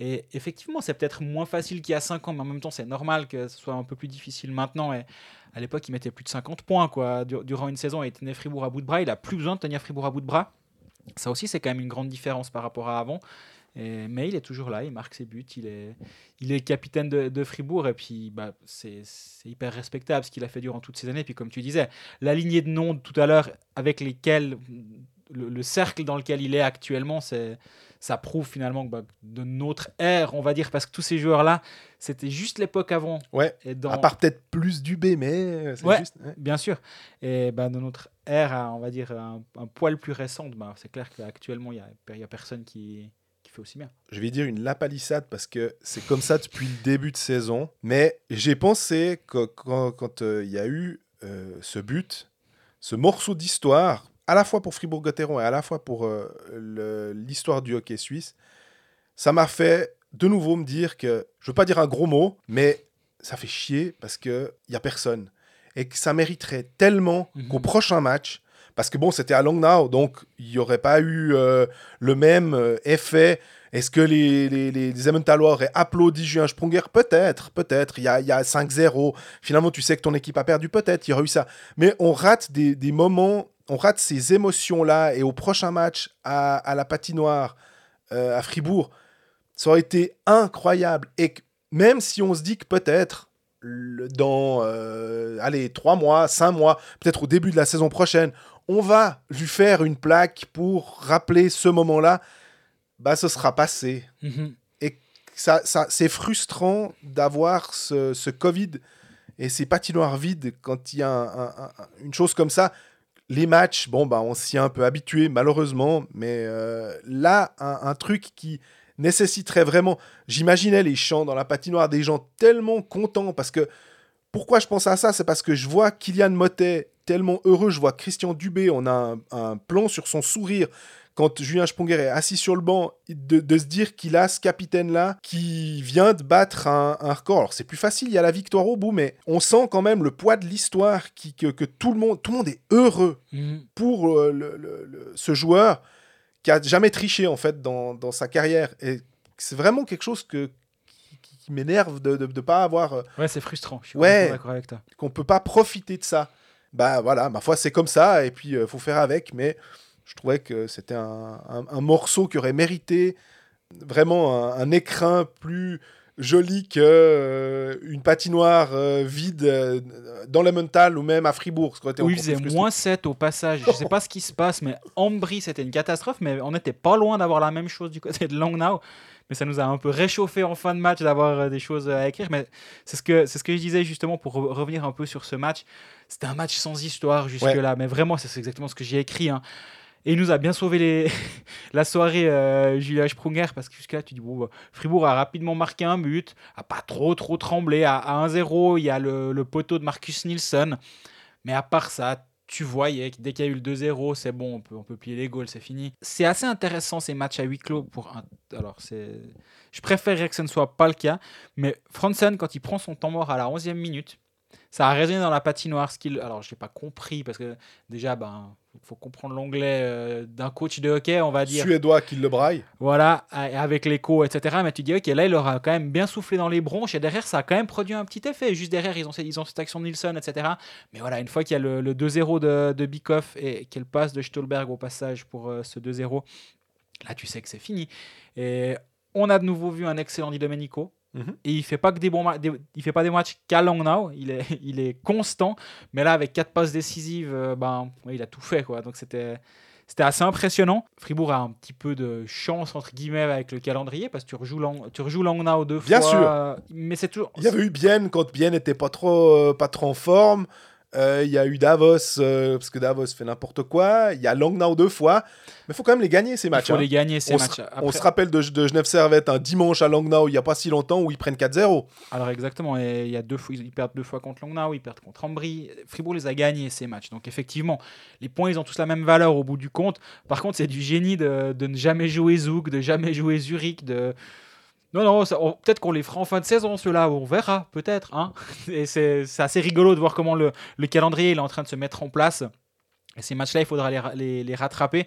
Et effectivement, c'est peut-être moins facile qu'il y a 5 ans, mais en même temps, c'est normal que ce soit un peu plus difficile maintenant. Et à l'époque, il mettait plus de 50 points quoi. Dur- Durant une saison, il tenait Fribourg à bout de bras. Il a plus besoin de tenir Fribourg à bout de bras. Ça aussi, c'est quand même une grande différence par rapport à avant. Et- mais il est toujours là, il marque ses buts, il est, il est capitaine de, de Fribourg et puis bah, c'est c'est hyper respectable ce qu'il a fait durant toutes ces années. Puis comme tu disais, la lignée de noms tout à l'heure avec lesquels le, le cercle dans lequel il est actuellement, c'est ça prouve finalement que bah, de notre ère, on va dire, parce que tous ces joueurs-là, c'était juste l'époque avant. Ouais. Et dans, À part peut-être plus du B, mais euh, c'est Ouais. juste. ouais. Bien sûr. Et bah, de notre ère, à, on va dire, un, un poil plus récente, bah, c'est clair qu'actuellement, il n'y a, y a personne qui fait aussi bien. Je vais dire une lapalissade parce que c'est comme ça depuis le début de saison. Mais j'ai pensé que quand quand, euh, il y a eu euh, ce but, ce morceau d'histoire, à la fois pour Fribourg-Gotteron et à la fois pour euh, l'histoire du hockey suisse, ça m'a fait de nouveau me dire que, je veux pas dire un gros mot, mais ça fait chier parce qu'il n'y a personne. Et que ça mériterait tellement Mhm. qu'au prochain match, parce que bon, c'était à Langnau, donc il n'y aurait pas eu euh, le même euh, effet. Est-ce que les, les, les, les auraient applaudi Julien Sprunger? Peut-être, peut-être. Il y a, y a 5-0. Finalement, tu sais que ton équipe a perdu, peut-être. Il y aurait eu ça. Mais on rate des, des moments, on rate ces émotions-là. Et au prochain match à, à la patinoire euh, à Fribourg, ça aurait été incroyable. Et même si on se dit que peut-être dans euh, allez, 3 mois, 5 mois, peut-être au début de la saison prochaine, on va lui faire une plaque pour rappeler ce moment-là, bah ce sera passé. Ça, ça, c'est frustrant d'avoir ce, ce Covid et ces patinoires vides quand il y a un- un- un- une chose comme ça. Les matchs, bon, bah, on s'y est un peu habitué, malheureusement, mais euh, là, un, un truc qui nécessiterait vraiment. J'imaginais les chants dans la patinoire des gens tellement contents parce que. Pourquoi je pense à ça? C'est parce que je vois Kylian Motet tellement heureux, je vois Christian Dubé, on a un, un plan sur son sourire quand Julien Sponger est assis sur le banc, de, de se dire qu'il a ce capitaine-là qui vient de battre un, un record. Alors c'est plus facile, il y a la victoire au bout, mais on sent quand même le poids de l'histoire, qui, que, que tout, le monde, tout le monde est heureux pour euh, le- le- le- ce joueur qui a jamais triché en fait dans, dans sa carrière. Et c'est vraiment quelque chose que, qui, qui m'énerve de ne pas avoir, euh, Ouais, c'est frustrant. Je suis Ouais. d'accord avec toi. qu'on peut pas profiter de ça. Bah voilà, ma foi c'est comme ça et puis il faut faire avec. Mais je trouvais que c'était un, un- un morceau qui aurait mérité vraiment un, un écrin plus joli que euh, une patinoire euh, vide euh, dans le mental ou même à Fribourg. Où il faisait moins 7 au passage. Je sais pas ce qui se passe, mais Ambry, c'était une catastrophe. Mais on n'était pas loin d'avoir la même chose du côté de Langnau. Mais ça nous a un peu réchauffé en fin de match d'avoir euh, des choses à écrire. Mais c'est ce, que, c'est ce que je disais justement pour re- revenir un peu sur ce match. C'était un match sans histoire jusque-là. Mais vraiment, c'est exactement ce que j'ai écrit. hein. Et il nous a bien sauvé les... la soirée, euh, Julien Sprunger, parce que jusque-là, tu dis, bon, bah, Fribourg a rapidement marqué un but, a pas trop, trop tremblé. À, à 1-0, il y a le, le poteau de Marcus Nilsson. Mais à part ça, tu voyais que dès qu'il y a eu le 2-0, c'est bon, on peut, on peut plier les goals, c'est fini. C'est assez intéressant ces matchs à huis clos. Pour un... Alors, c'est... Je préférerais que ce ne soit pas le cas, mais Franzen, quand il prend son temps mort à la 11e minute, ça a résonné dans la patinoire. Ce qu'il... Alors, je n'ai pas compris, parce que déjà, ben, faut comprendre l'anglais euh, d'un coach de hockey, on va dire. Suédois qui le braille. Voilà, avec l'écho, etc. Mais tu dis, ok, là, il aura quand même bien soufflé dans les bronches et derrière, ça a quand même produit un petit effet. Juste derrière, ils ont, ils ont cette action de Nielsen, etc. Mais voilà, une fois qu'il y a le, le 2-0 de, de Bikoff et qu'elle passe de Stolberg au passage pour euh, ce 2-0, là, tu sais que c'est fini. Et on a de nouveau vu un excellent Di Domenico. Mhm. Et il fait pas que des bons des- il fait pas des matchs qu'à Langnau, il est, il est constant. Mais là, avec quatre passes décisives, euh, ben, ouais, il a tout fait. Quoi. Donc c'était, c'était assez impressionnant. Fribourg a un petit peu de chance, entre guillemets, avec le calendrier, parce que tu rejoues, Lang- tu rejoues Langnau deux Bien fois. sûr. euh, Mais c'est toujours. Il y avait eu Bienne quand Bienne n'était pas trop, euh, pas trop en forme. Euh, il y a eu Davos, euh, parce que Davos fait n'importe quoi. Il y a Langnau deux fois. Mais il faut quand même les gagner, ces Il matchs. faut hein. les gagner ces on, matchs. se, on se rappelle de, de Genève Servette un dimanche à Langnau il n'y a pas si longtemps où ils prennent 4-0. Alors exactement, et il y a deux fois, ils perdent deux fois contre Langnau, ils perdent contre Ambry. Fribourg les a gagnés ces matchs. Donc effectivement, les points ils ont tous la même valeur au bout du compte. Par contre, c'est du génie de, de ne jamais jouer Zug, de jamais jouer Zurich, de Non, non, peut-être qu'on les fera en fin de saison, ceux-là, on verra, peut-être. Hein et c'est assez rigolo de voir comment le, le calendrier est en train de se mettre en place. Et ces matchs-là, il faudra les, ra- les- les rattraper.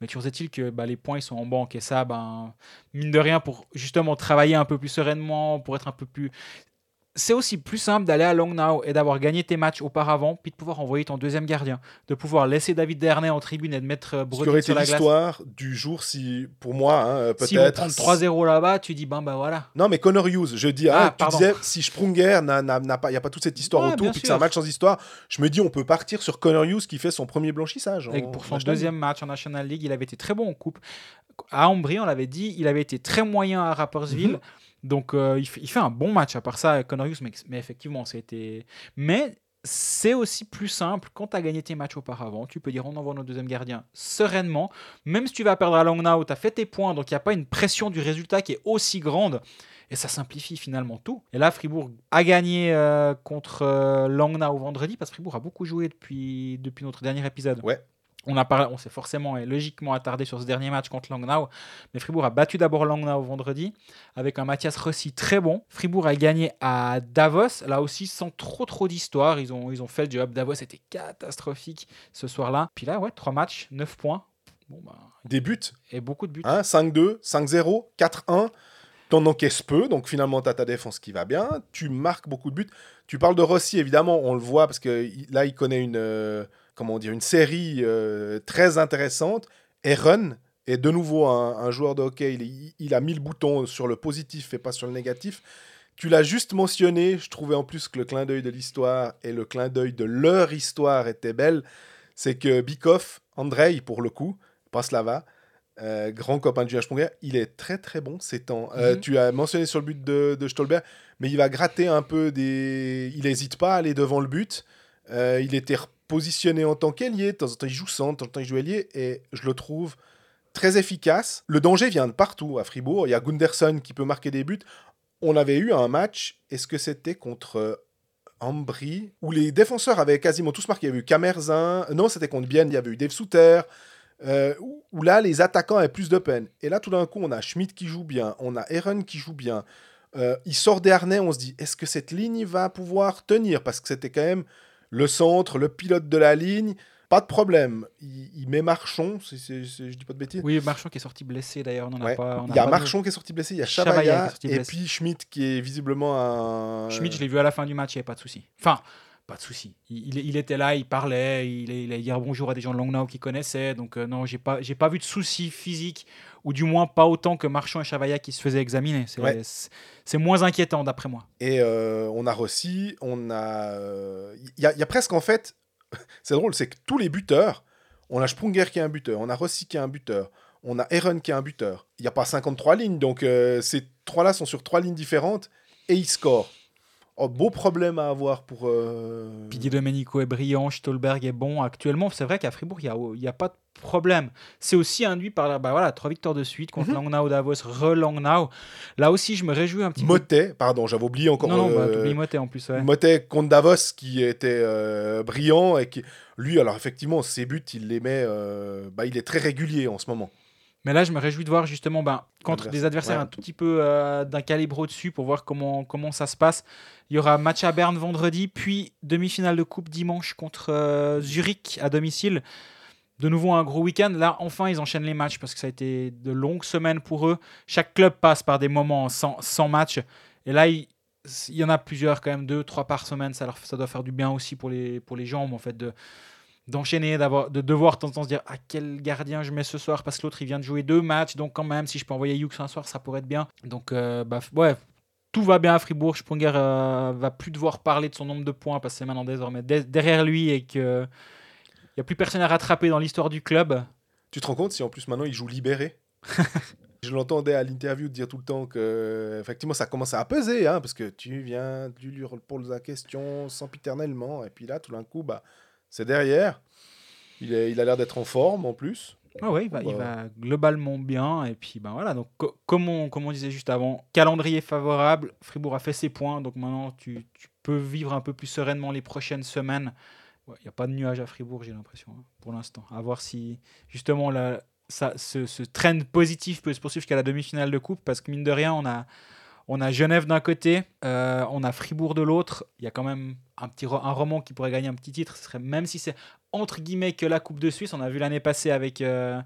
Mais toujours est-il que bah, les points ils sont en banque. Et ça, ben, mine de rien, pour justement travailler un peu plus sereinement, pour être un peu plus. C'est aussi plus simple d'aller à Long Now et d'avoir gagné tes matchs auparavant, puis de pouvoir envoyer ton deuxième gardien, de pouvoir laisser David Dernay en tribune et de mettre euh, été sur la glace. l'histoire du jour si, pour moi, hein, euh, Si on peut-être. prend 3-0 là-bas, tu dis, ben bah voilà. Non, mais Connor Hughes, je dis, Ah, hein, tu pardon. disais, si Sprunger n'a pas, il n'y a pas toute cette histoire Ouais, autour, puis que c'est un match sans histoire, je me dis, on peut partir sur Connor Hughes qui fait son premier blanchissage. Et en- pour son deuxième match en National League, il avait été très bon en coupe. À Ambry, on l'avait dit, il avait été très moyen à Rappersville. Mhm. Donc euh, il, fait, un bon match à part ça, Connor Hughes, mais, mais effectivement, c'était. Mais c'est aussi plus simple quand tu as gagné tes matchs auparavant. Tu peux dire on envoie notre deuxième gardien sereinement. Même si tu vas perdre à Long Now, tu as fait tes points, donc il n'y a pas une pression du résultat qui est aussi grande. Et ça simplifie finalement tout. Et là, Fribourg a gagné euh, contre euh, Langnau vendredi, parce que Fribourg a beaucoup joué depuis, depuis notre dernier épisode. Ouais. On, a parlé- on s'est forcément et logiquement attardé sur ce dernier match contre Langnau. Mais Fribourg a battu d'abord Langnau vendredi, avec un Mathias Rossi très bon. Fribourg a gagné à Davos, là aussi sans trop trop d'histoire. Ils ont, ils ont fait le job. Davos était catastrophique ce soir-là. Puis là, ouais, 3 matchs, 9 points. Bon, bah, Des buts, et beaucoup de buts. hein, 5-2, 5-0, 4-1. T'en encaisses peu, donc finalement, tu as ta défense qui va bien. Tu marques beaucoup de buts. Tu parles de Rossi, évidemment, on le voit, parce que là, il connaît une, euh, comment dire, une série euh, très intéressante. Aaron est de nouveau un, un joueur de hockey. Il, a mis le bouton sur le positif et pas sur le négatif. Tu l'as juste mentionné. Je trouvais en plus que le clin d'œil de l'histoire et le clin d'œil de leur histoire était belle. C'est que Bikov, Andrei, pour le coup, pas Slava, euh, grand copain de Julien il est très très bon ces temps. Euh, Mhm. Tu as mentionné sur le but de, de Stolberg, mais il va gratter un peu des. Il n'hésite pas à aller devant le but. Euh, il était repositionné en tant qu'ailier. De temps en temps, il joue centre, de temps en temps, il joue ailier. Et je le trouve très efficace. Le danger vient de partout à Fribourg. Il y a Gunderson qui peut marquer des buts. On avait eu un match, est-ce que c'était contre euh, Ambry, où les défenseurs avaient quasiment tous marqué? Il y avait eu Camerzin, non, c'était contre Bienne, il y avait eu Dave Souter, euh, où, où là, les attaquants avaient plus de peine. Et là, tout d'un coup, on a Schmidt qui joue bien, on a Aaron qui joue bien. Euh, il sort des harnais, on se dit, est-ce que cette ligne va pouvoir tenir? Parce que c'était quand même le centre, le pilote de la ligne. Pas de problème. Il, il met Marchon, si c'est- je dis pas de bêtises. Oui, Marchand qui est sorti blessé d'ailleurs. on a pas- on il a y a pas de- Marchon qui est sorti blessé, il y a Chavaya et puis Schmidt qui est visiblement un. Schmidt, je l'ai vu à la fin du match, il n'y avait pas de souci. Enfin, pas de souci. Il, il- il était là, il parlait, il, il allait dire bonjour à des gens de Langnau qui connaissaient. Donc, euh, non, j'ai pas, j'ai pas vu de souci physique, ou du moins pas autant que Marchand et Chavaya qui se faisaient examiner. C'est Ouais. moins inquiétant d'après moi. Et euh, on a Rossi, on a. euh, Il y, a- il y a presque en fait. C'est drôle, c'est que tous les buteurs, on a Sprunger qui est un buteur, on a Rossi qui est un buteur, on a Aaron qui est un buteur. Il n'y a pas 53 lignes, donc euh, ces trois-là sont sur trois lignes différentes et ils scorent. Oh, beau problème à avoir pour. euh, Domenico est brillant, Stolberg est bon. Actuellement, c'est vrai qu'à Fribourg, il n'y a, il y a pas de problème. C'est aussi induit par la- bah, voilà, trois victoires de suite contre Mhm. Langnau, Davos, re-Langnau. Là aussi, je me réjouis un petit peu. Motet, pardon, j'avais oublié encore. Non, non, bah, euh, t'oublies Motet en plus. ouais. Motet contre Davos qui était euh, brillant et qui. Lui, alors effectivement, ses buts, il les met. euh, bah, il est très régulier en ce moment. Mais là, je me réjouis de voir justement ben, contre des adversaires ouais. un tout petit peu euh, d'un calibre au-dessus pour voir comment, comment ça se passe. Il y aura match à Berne vendredi, puis demi-finale de coupe dimanche contre euh, Zurich à domicile. De nouveau un gros week-end. Là, enfin, ils enchaînent les matchs parce que ça a été de longues semaines pour eux. Chaque club passe par des moments sans, sans match. Et là, il, il y en a plusieurs quand même, deux, trois par semaine. Ça, leur, ça doit faire du bien aussi pour les, pour les jambes, en fait, de, d'enchaîner, d'avoir, de devoir de temps en temps se dire à quel gardien je mets ce soir parce que l'autre il vient de jouer deux matchs, donc quand même si je peux envoyer Hughes un soir ça pourrait être bien. Donc euh, bah, ouais, tout va bien à Fribourg. Sprunger euh, va plus devoir parler de son nombre de points parce que c'est maintenant désormais de- derrière lui et que il y a plus personne à rattraper dans l'histoire du club. Tu te rends compte si en plus maintenant il joue libéré? Je l'entendais à l'interview dire tout le temps que effectivement ça commence à peser hein, parce que tu viens, tu lui poses la question sempiternellement et puis là tout d'un coup bah c'est derrière. Il, est, il a l'air d'être en forme en plus. Ah ouais, il va, Bah. il va globalement bien. Et puis, ben voilà. Donc, co- comme, on, comme on disait juste avant, calendrier favorable. Fribourg a fait ses points. Donc maintenant, tu, tu peux vivre un peu plus sereinement les prochaines semaines. Il n'y a pas de nuages à Fribourg, j'ai l'impression, hein, pour l'instant. À voir si, justement, la- ça, ce, ce trend positif peut se poursuivre jusqu'à la demi-finale de coupe parce que mine de rien, on a, on a Genève d'un côté, euh, on a Fribourg de l'autre. Il y a quand même un petit un roman qui pourrait gagner un petit titre. Ce serait même si c'est entre guillemets que la Coupe de Suisse. On a vu l'année passée avec euh,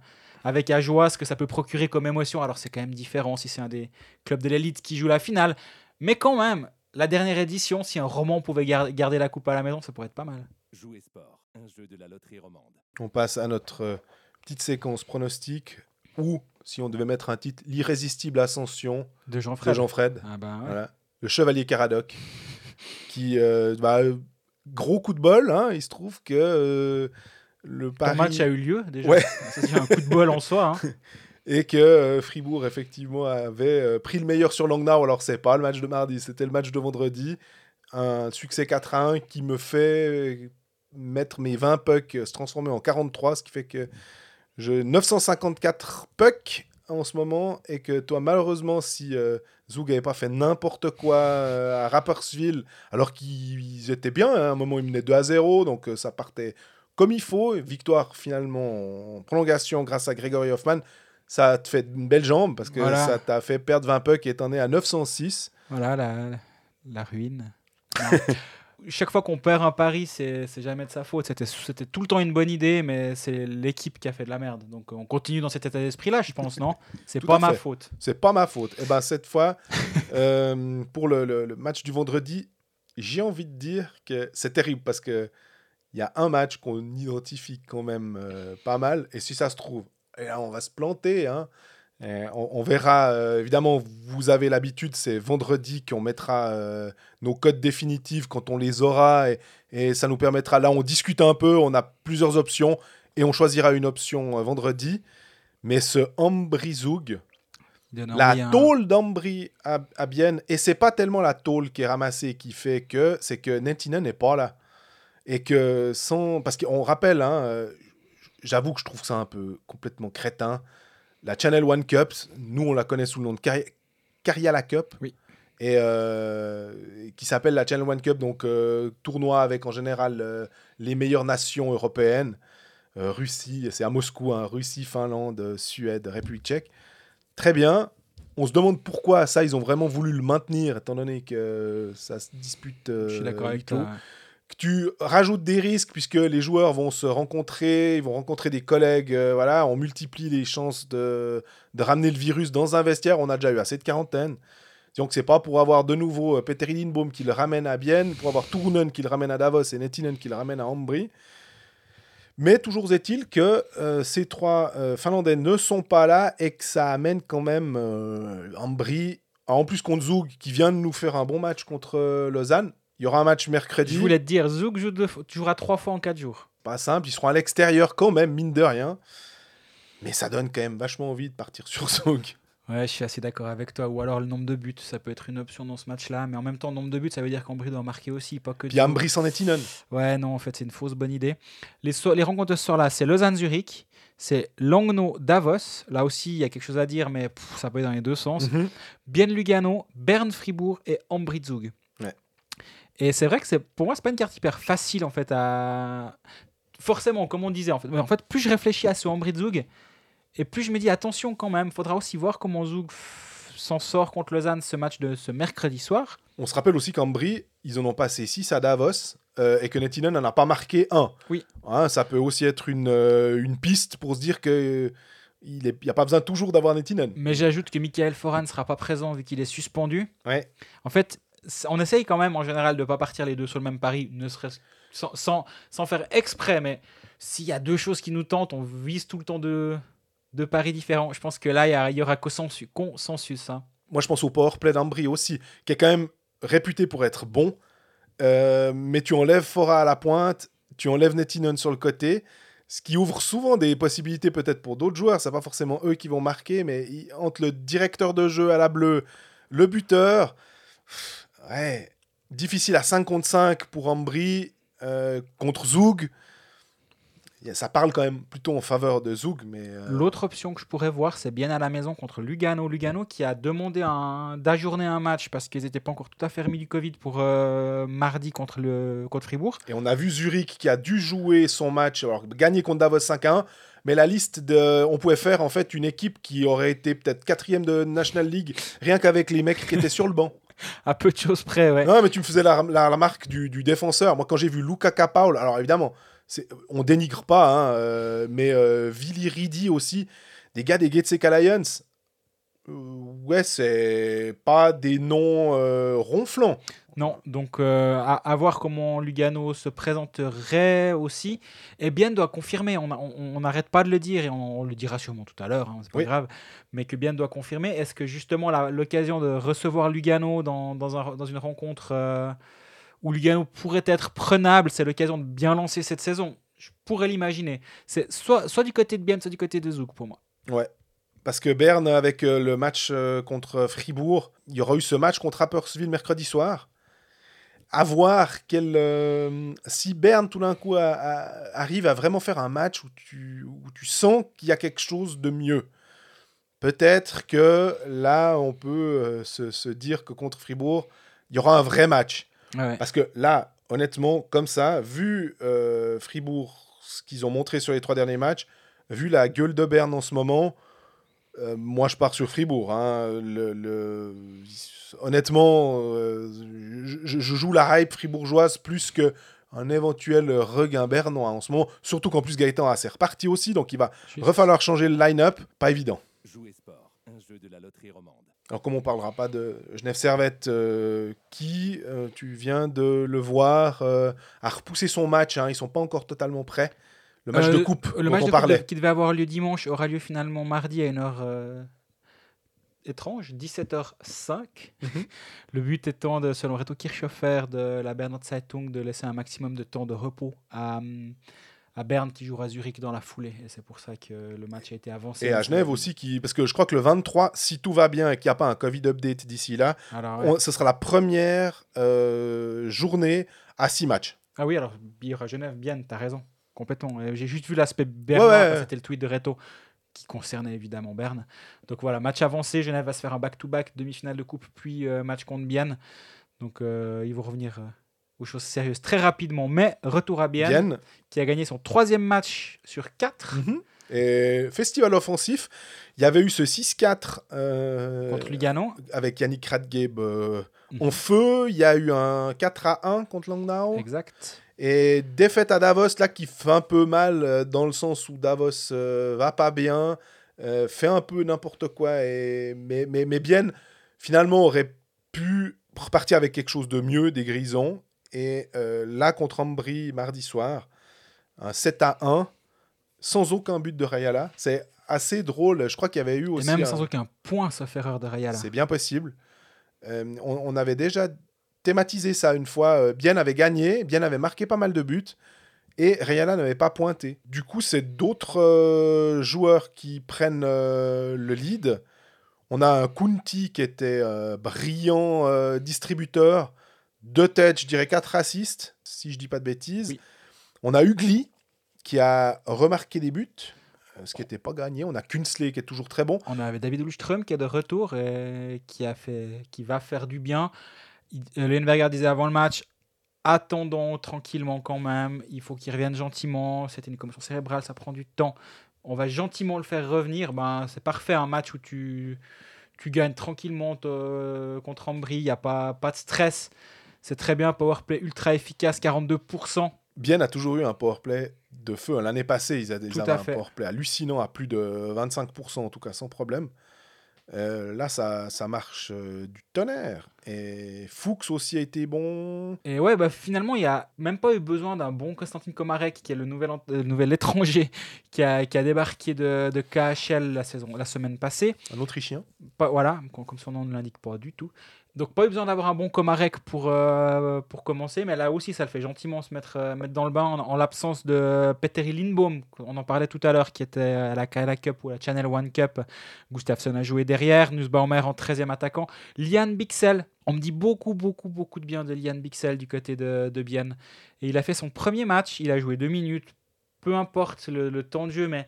avec Ajoie ce que ça peut procurer comme émotion. Alors c'est quand même différent si c'est un des clubs de l'élite qui joue la finale, mais quand même. La dernière édition, si un roman pouvait gar- garder la coupe à la maison, ça pourrait être pas mal. Jouer sport, un jeu de la loterie romande. On passe à notre euh, petite séquence pronostic ou, si on devait mettre un titre, l'irrésistible ascension De de Jean-Fred. Jean-Fred. Ah bah ouais. Voilà. Le chevalier Caradoc. qui, euh, bah, gros coup de bol, hein, il se trouve que euh, le Ton Paris... match a eu lieu déjà. Ouais. C'est un coup de bol en soi. hein. et que euh, Fribourg effectivement avait pris le meilleur sur Langnau. Alors c'est pas le match de mardi, c'était le match de vendredi. Un succès 4 à 1 qui me fait mettre mes 20 pucks se transformer en 43, ce qui fait que je 954 pucks en ce moment et que toi malheureusement si euh, Zug n'avait pas fait n'importe quoi euh, à Rapperswil alors qu'ils étaient bien, hein, à un moment ils menaient 2 à 0 donc euh, ça partait comme il faut, victoire finalement en prolongation grâce à Gregory Hoffman ça te fait une belle jambe parce que Voilà. ça t'a fait perdre 20 pucks et t'en es à 906. Voilà la, la ruine. Chaque fois qu'on perd un pari, c'est jamais de sa faute. C'était tout le temps une bonne idée, mais c'est l'équipe qui a fait de la merde. Donc on continue dans cet état d'esprit-là, je pense, non? C'est pas ma faute. C'est pas ma faute. Et ben cette fois, euh, pour le, le- le match du vendredi, j'ai envie de dire que c'est terrible parce que il y a un match qu'on identifie quand même euh, pas mal. Et si ça se trouve, et là, on va se planter. hein. Et on, on verra. euh, évidemment, vous avez l'habitude, c'est vendredi qu'on mettra euh, nos codes définitifs quand on les aura. Et, et ça nous permettra. Là, on discute un peu. On a plusieurs options. Et on choisira une option euh, vendredi. Mais ce donne la hein. tôle d'Ambry à, à Bienne, et c'est pas tellement la tôle qui est ramassée qui fait que, c'est que Nentinen n'est pas là. Et que sans. Parce qu'on rappelle, hein, euh, j'avoue que je trouve ça un peu complètement crétin. La Channel One Cup, nous on la connaît sous le nom de Cari- Cariala Cup. Oui. Et euh, qui s'appelle la Channel One Cup, donc euh, tournoi avec en général euh, les meilleures nations européennes. Russie, c'est à Moscou, hein, Russie, Finlande, Suède, République tchèque. Très bien. On se demande pourquoi ça, ils ont vraiment voulu le maintenir, étant donné que ça se dispute. Je suis d'accord avec tout. toi. Que tu rajoutes des risques, puisque les joueurs vont se rencontrer, ils vont rencontrer des collègues. euh, voilà, on multiplie les chances de, de ramener le virus dans un vestiaire. On a déjà eu assez de quarantaine. Donc, c'est pas pour avoir de nouveau euh, Peter Lindbaum qui le ramène à Bienne, pour avoir Turunen qui le ramène à Davos et Nettinen qui le ramène à Ambry. Mais toujours est-il que euh, ces trois euh, Finlandais ne sont pas là et que ça amène quand même Ambry, en plus contre Zug, qui vient de nous faire un bon match contre Lausanne. Il y aura un match mercredi. Je voulais te dire, Zouk joue deux fois- tu joueras trois fois en quatre jours. Pas simple, ils seront à l'extérieur quand même, mine de rien. Mais ça donne quand même vachement envie de partir sur Zug. Ouais, je suis assez d'accord avec toi. Ou alors le nombre de buts, ça peut être une option dans ce match-là. Mais en même temps, le nombre de buts, ça veut dire qu'Ambry doit marquer aussi, pas que Puis Zouk. Ambry sans Nettinen. Ouais, non, en fait, c'est une fausse bonne idée. Les, so- les rencontres de ce soir-là, c'est Lausanne-Zurich, c'est Langnau-Davos. Là aussi, il y a quelque chose à dire, mais pff, ça peut aller dans les deux sens. Mhm. Bienne-Lugano, Berne-Fribourg et Ambry-Zug. Et c'est vrai que c'est, pour moi, c'est pas une carte hyper facile, en fait, à... Forcément, comme on disait, en fait. Mais en fait, plus je réfléchis à ce Ambry-Zug, et plus je me dis, attention quand même, faudra aussi voir comment Zug s'en sort contre Lausanne, ce match de ce mercredi soir. On se rappelle aussi qu'Ambry, ils en ont passé 6 à Davos euh, et que Nettinen n'en a pas marqué un. Oui. Hein, ça peut aussi être une, euh, une piste pour se dire que il n'y a pas besoin toujours d'avoir Nettinen. Mais j'ajoute que Michael Foran ne sera pas présent vu qu'il est suspendu. Ouais. En fait, on essaye quand même en général de ne pas partir les deux sur le même pari, ne serait-ce sans, sans, faire exprès, mais s'il y a deux choses qui nous tentent, on vise tout le temps deux, deux paris différents. Je pense que là, il y aura consensus. consensus hein. Moi, je pense au powerplay d'Ambry aussi, qui est quand même réputé pour être bon. Euh, mais tu enlèves Fora à la pointe, tu enlèves Nettinen sur le côté, ce qui ouvre souvent des possibilités peut-être pour d'autres joueurs. C'est pas forcément eux qui vont marquer, mais entre le directeur de jeu à la bleue, le buteur, ouais, difficile à 5 contre 5 pour Ambry euh, contre a- Ça parle quand même plutôt en faveur de mais euh, L'autre option que je pourrais voir, c'est bien à la maison contre Lugano. Lugano qui a demandé un- d'ajourner un match parce qu'ils n'étaient pas encore tout à fait remis du Covid pour euh, mardi contre, le, contre Fribourg. Et on a vu Zurich qui a dû jouer son match, alors gagner contre Davos 5-1, mais la liste de. On pouvait faire en fait une équipe qui aurait été peut-être quatrième de National League, rien qu'avec les mecs qui étaient sur le banc. À peu de choses près, ouais. Non, mais tu me faisais la, la- la marque du, du défenseur. Moi, quand j'ai vu Luca Capaul, alors évidemment, on dénigre pas, hein, euh, mais euh, Vili Ridi aussi, des gars des Getse Lions, euh, ouais, c'est pas des noms ronflants. Non, donc euh, à, à voir comment Lugano se présenterait aussi. Et Bien doit confirmer, on a- on on n'arrête pas de le dire et on, on le dira sûrement tout à l'heure, hein, c'est pas Oui. grave, mais que Bien doit confirmer. Est-ce que justement l'occasion de recevoir Lugano dans, dans, un- dans une rencontre euh, où Lugano pourrait être prenable, c'est l'occasion de bien lancer cette saison? Je pourrais l'imaginer. C'est soit, soit du côté de Bien, soit du côté de Zouk pour moi. Ouais. Parce que Berne, avec euh, le match contre Fribourg, il y aura eu ce match contre Rapperswil mercredi soir. À voir quel, euh, si Berne, tout d'un coup, a- a- arrive à vraiment faire un match où tu, où tu sens qu'il y a quelque chose de mieux. Peut-être que là, on peut euh, se, se dire que contre Fribourg, il y aura un vrai match. Ouais. Parce que là, honnêtement, comme ça, vu euh, Fribourg, ce qu'ils ont montré sur les trois derniers matchs, vu la gueule de Berne en ce moment, euh, moi je pars sur Fribourg. hein. Le- le- Honnêtement, euh, je, joue la hype fribourgeoise plus que un éventuel regain bernois en ce moment. Surtout qu'en plus Gaëtan a s'est reparti aussi, donc il va refalloir changer le line-up. Pas évident. Jouer sport, un jeu de la loterie romande. Alors, comme on parlera pas de Genève Servette, euh, qui, euh, tu viens de le voir, euh, a repoussé son match. Hein, ils sont pas encore totalement prêts. Le match Euh, de coupe Le dont match on de coupe parlait. qui devait avoir lieu dimanche aura lieu finalement mardi à une heure euh, étrange, 17h05. Mhm. Le but étant, de, selon Reto Kirchhofer de la Berner Zeitung, de laisser un maximum de temps de repos à, à Berne qui jouera à Zurich dans la foulée. Et c'est pour ça que le match a été avancé. Et à Genève aussi, qui, parce que je crois que le 23, si tout va bien et qu'il n'y a pas un Covid update d'ici là, Alors, ouais. on- ce sera la première euh, journée à six matchs. Ah oui, alors il y aura Genève, bien, t'as raison, complètement. J'ai juste vu l'aspect Ouais, ouais, ouais. c'était le tweet de Reto qui concernait évidemment Berne. Donc voilà, match avancé, Genève va se faire un back-to-back, demi-finale de coupe, puis euh, match contre Bienne. Donc euh, ils vont revenir euh, aux choses sérieuses très rapidement, mais retour à Bienne, qui a gagné son troisième match sur quatre Mhm. Et festival offensif, il y avait eu ce 6-4 euh, contre Lugano. avec Yannick Radgeb euh, Mhm. en feu. Il y a eu un 4 à 1 contre Langnau. Exact. Et défaite à Davos, là, qui fait un peu mal, euh, dans le sens où Davos euh, va pas bien, euh, fait un peu n'importe quoi, et... mais, mais, mais bien, finalement, aurait pu repartir avec quelque chose de mieux, des Grisons. Et euh, là, contre Ambry, mardi soir, un 7 à 1, sans aucun but de Rayala. C'est assez drôle. Je crois qu'il y avait eu Et aussi. même un- sans aucun point, sauf erreur de Rayala. c'est bien possible. Euh, on, on avait déjà thématisé ça une fois. Euh, Bien avait gagné, Bien avait marqué pas mal de buts. Et Rayala n'avait pas pointé. Du coup, c'est d'autres euh, joueurs qui prennent euh, le lead. On a un Kunti qui était euh, brillant distributeur. Deux têtes, je dirais quatre assists, si je dis pas de bêtises. Oui. On a Ugly qui a remarqué des buts, ce qui n'était pas gagné. On a Kunsley qui est toujours très bon. On avait David Lundström qui est de retour et qui, a fait, qui va faire du bien. Leuenberger disait avant le match attendons tranquillement quand même. Il faut qu'il revienne gentiment. C'était une commotion cérébrale, ça prend du temps. On va gentiment le faire revenir. Ben, c'est parfait un match où tu, tu gagnes tranquillement contre Ambry. Il n'y a pas, pas de stress. C'est très bien. Powerplay ultra efficace, 42%. Bien a toujours eu un powerplay de feu. L'année passée, ils avaient, ils avaient un powerplay hallucinant à plus de 25%, en tout cas sans problème. Euh, là, ça, ça marche euh, du tonnerre. Et Fuchs aussi a été bon. Et ouais, bah, finalement, il n'y a même pas eu besoin d'un bon Konstantin Komarek, qui est le nouvel, euh, nouvel étranger qui a, qui a débarqué de, de KHL la, saison, la semaine passée. Un Autrichien. Pas, voilà, com- comme son nom ne l'indique pas du tout. Donc, pas eu besoin d'avoir un bon Komarek pour, euh, pour commencer, mais là aussi, ça le fait gentiment se mettre, euh, mettre dans le bain en, en l'absence de Petteri Lindbaum, on en parlait tout à l'heure, qui était à la Kaila Cup ou la Channel One Cup. Gustafsson a joué derrière, Nussbaumer en 13e attaquant. Lian Bixel, on me dit beaucoup, beaucoup, beaucoup de bien de Lian Bixel du côté de, de Bienne. Et il a fait son premier match, il a joué deux minutes, peu importe le, temps de jeu, mais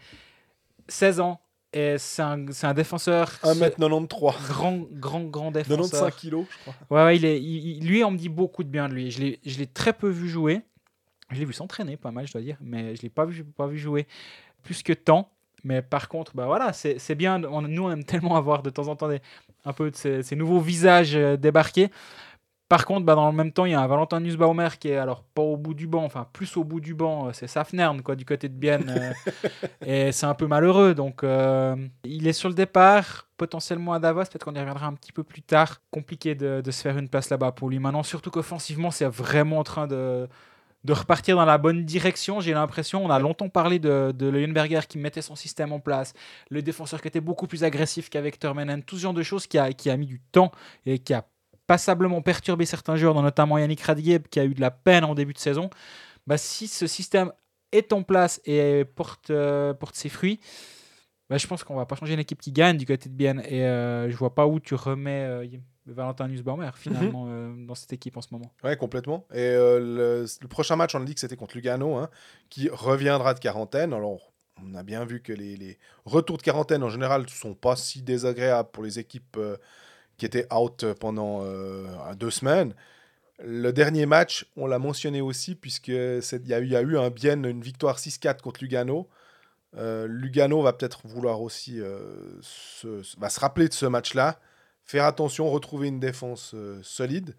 16 ans, c'est un, c'est un défenseur 1m93. grand, grand, grand défenseur. 95 kilos, je crois. Ouais, ouais, il est, il- lui, on me dit beaucoup de bien de lui. Je l'ai, je l'ai très peu vu jouer. Je l'ai vu s'entraîner pas mal, je dois dire, mais je l'ai pas vu, pas vu jouer. plus que temps. Mais par contre, bah voilà, c'est c'est bien. On- nous, on aime tellement avoir de temps en temps des, un peu de ces, ces nouveaux visages euh, débarquer. Par contre, bah, dans le même temps, il y a un Valentin Nussbaumer qui est alors pas au bout du banc, enfin plus au bout du banc, euh, c'est Safnern quoi, du côté de Bienne. euh, et c'est un peu malheureux. Donc euh, il est sur le départ, potentiellement à Davos, peut-être qu'on y reviendra un petit peu plus tard. Compliqué de, de se faire une place là-bas pour lui maintenant, surtout qu'offensivement, c'est vraiment en train de, de repartir dans la bonne direction. J'ai l'impression, on a longtemps parlé de, de Leuenberger qui mettait son système en place, le défenseur qui était beaucoup plus agressif qu'avec Termenen, tout ce genre de choses qui a, qui a mis du temps et qui a passablement perturbé certains joueurs, dont notamment Yannick Radgeb qui a eu de la peine en début de saison. Bah, si ce système est en place et porte, euh, porte ses fruits, bah, je pense qu'on va pas changer une équipe qui gagne du côté de Bienne. Et euh, je vois pas où tu remets euh, Valentin Nussbaumer finalement euh, dans cette équipe en ce moment. Ouais, complètement. Et le, le prochain match, on a dit que c'était contre Lugano, hein, qui reviendra de quarantaine. Alors, on a bien vu que les, les retours de quarantaine, en général, ne sont pas si désagréables pour les équipes qui étaient out pendant euh, deux semaines. Le dernier match, on l'a mentionné aussi, puisqu'il y, y a eu un bien, une victoire 6-4 contre Lugano. Euh, Lugano va peut-être vouloir aussi euh, se, se- va se rappeler de ce match-là, faire attention, retrouver une défense euh, solide.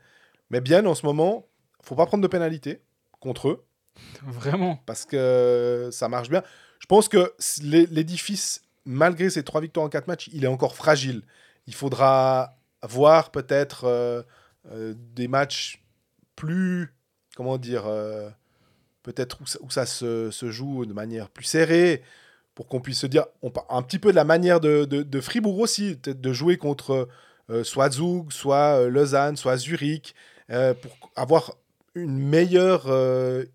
Mais bien, en ce moment, faut pas prendre de pénalité contre eux Vraiment. parce que ça marche bien. Je pense que l'édifice, malgré ces trois victoires en quatre matchs, il est encore fragile. Il faudra voir peut-être euh, euh, des matchs plus, comment dire, euh, peut-être où ça, se, joue de manière plus serrée, pour qu'on puisse se dire, on, un petit peu de la manière de, de- Fribourg aussi, de jouer contre soit Zug, soit Lausanne, soit Zurich, pour avoir une meilleure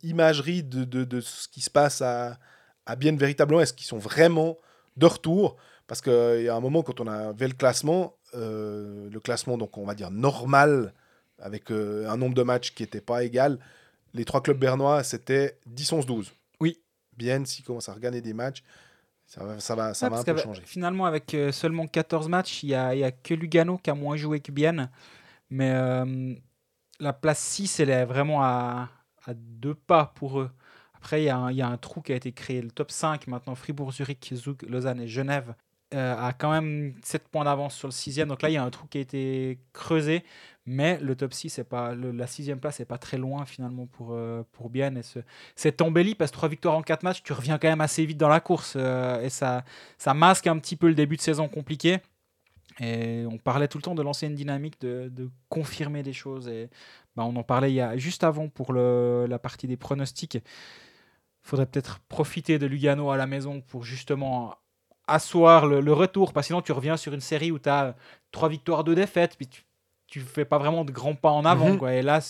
imagerie de, de- de ce qui se passe à, à Bienne véritablement. Est-ce qu'ils sont vraiment de retour? Parce qu'il y a un moment, quand on avait le classement, euh, le classement, donc on va dire normal, avec euh, un nombre de matchs qui n'était pas égal, les trois clubs bernois, c'était 10-11-12. Oui. Bienne, s'ils commencent à regagner des matchs, ça va, ça va, ça Ouais, va un peu changer. Finalement, avec euh, seulement 14 matchs, il n'y a, y a que Lugano qui a moins joué que Bienne. Mais euh, la place 6, elle est vraiment à, à deux pas pour eux. Après, il y, a un- il y a un trou qui a été créé. Le top 5, maintenant, Fribourg, Zurich, Zug, Lausanne et Genève, a quand même 7 points d'avance sur le 6 Donc là, il y a un trou qui a été creusé. Mais le top 6, c'est pas, la sixième place n'est pas très loin finalement pour, euh, pour Bienne. Et ce- c'est embelli parce que 3 victoires en 4 matchs, tu reviens quand même assez vite dans la course. euh, et ça, ça masque un petit peu le début de saison compliqué. Et on parlait tout le temps de lancer une dynamique, de, confirmer des choses. Et bah, on en parlait il y a, juste avant pour la partie des pronostics. Il faudrait peut-être profiter de Lugano à la maison pour justement asseoir le, le retour. Parce que sinon, tu reviens sur une série où tu as trois victoires, deux défaites. Puis tu, tu fais pas vraiment de grands pas en avant. Mhm. quoi. Et là,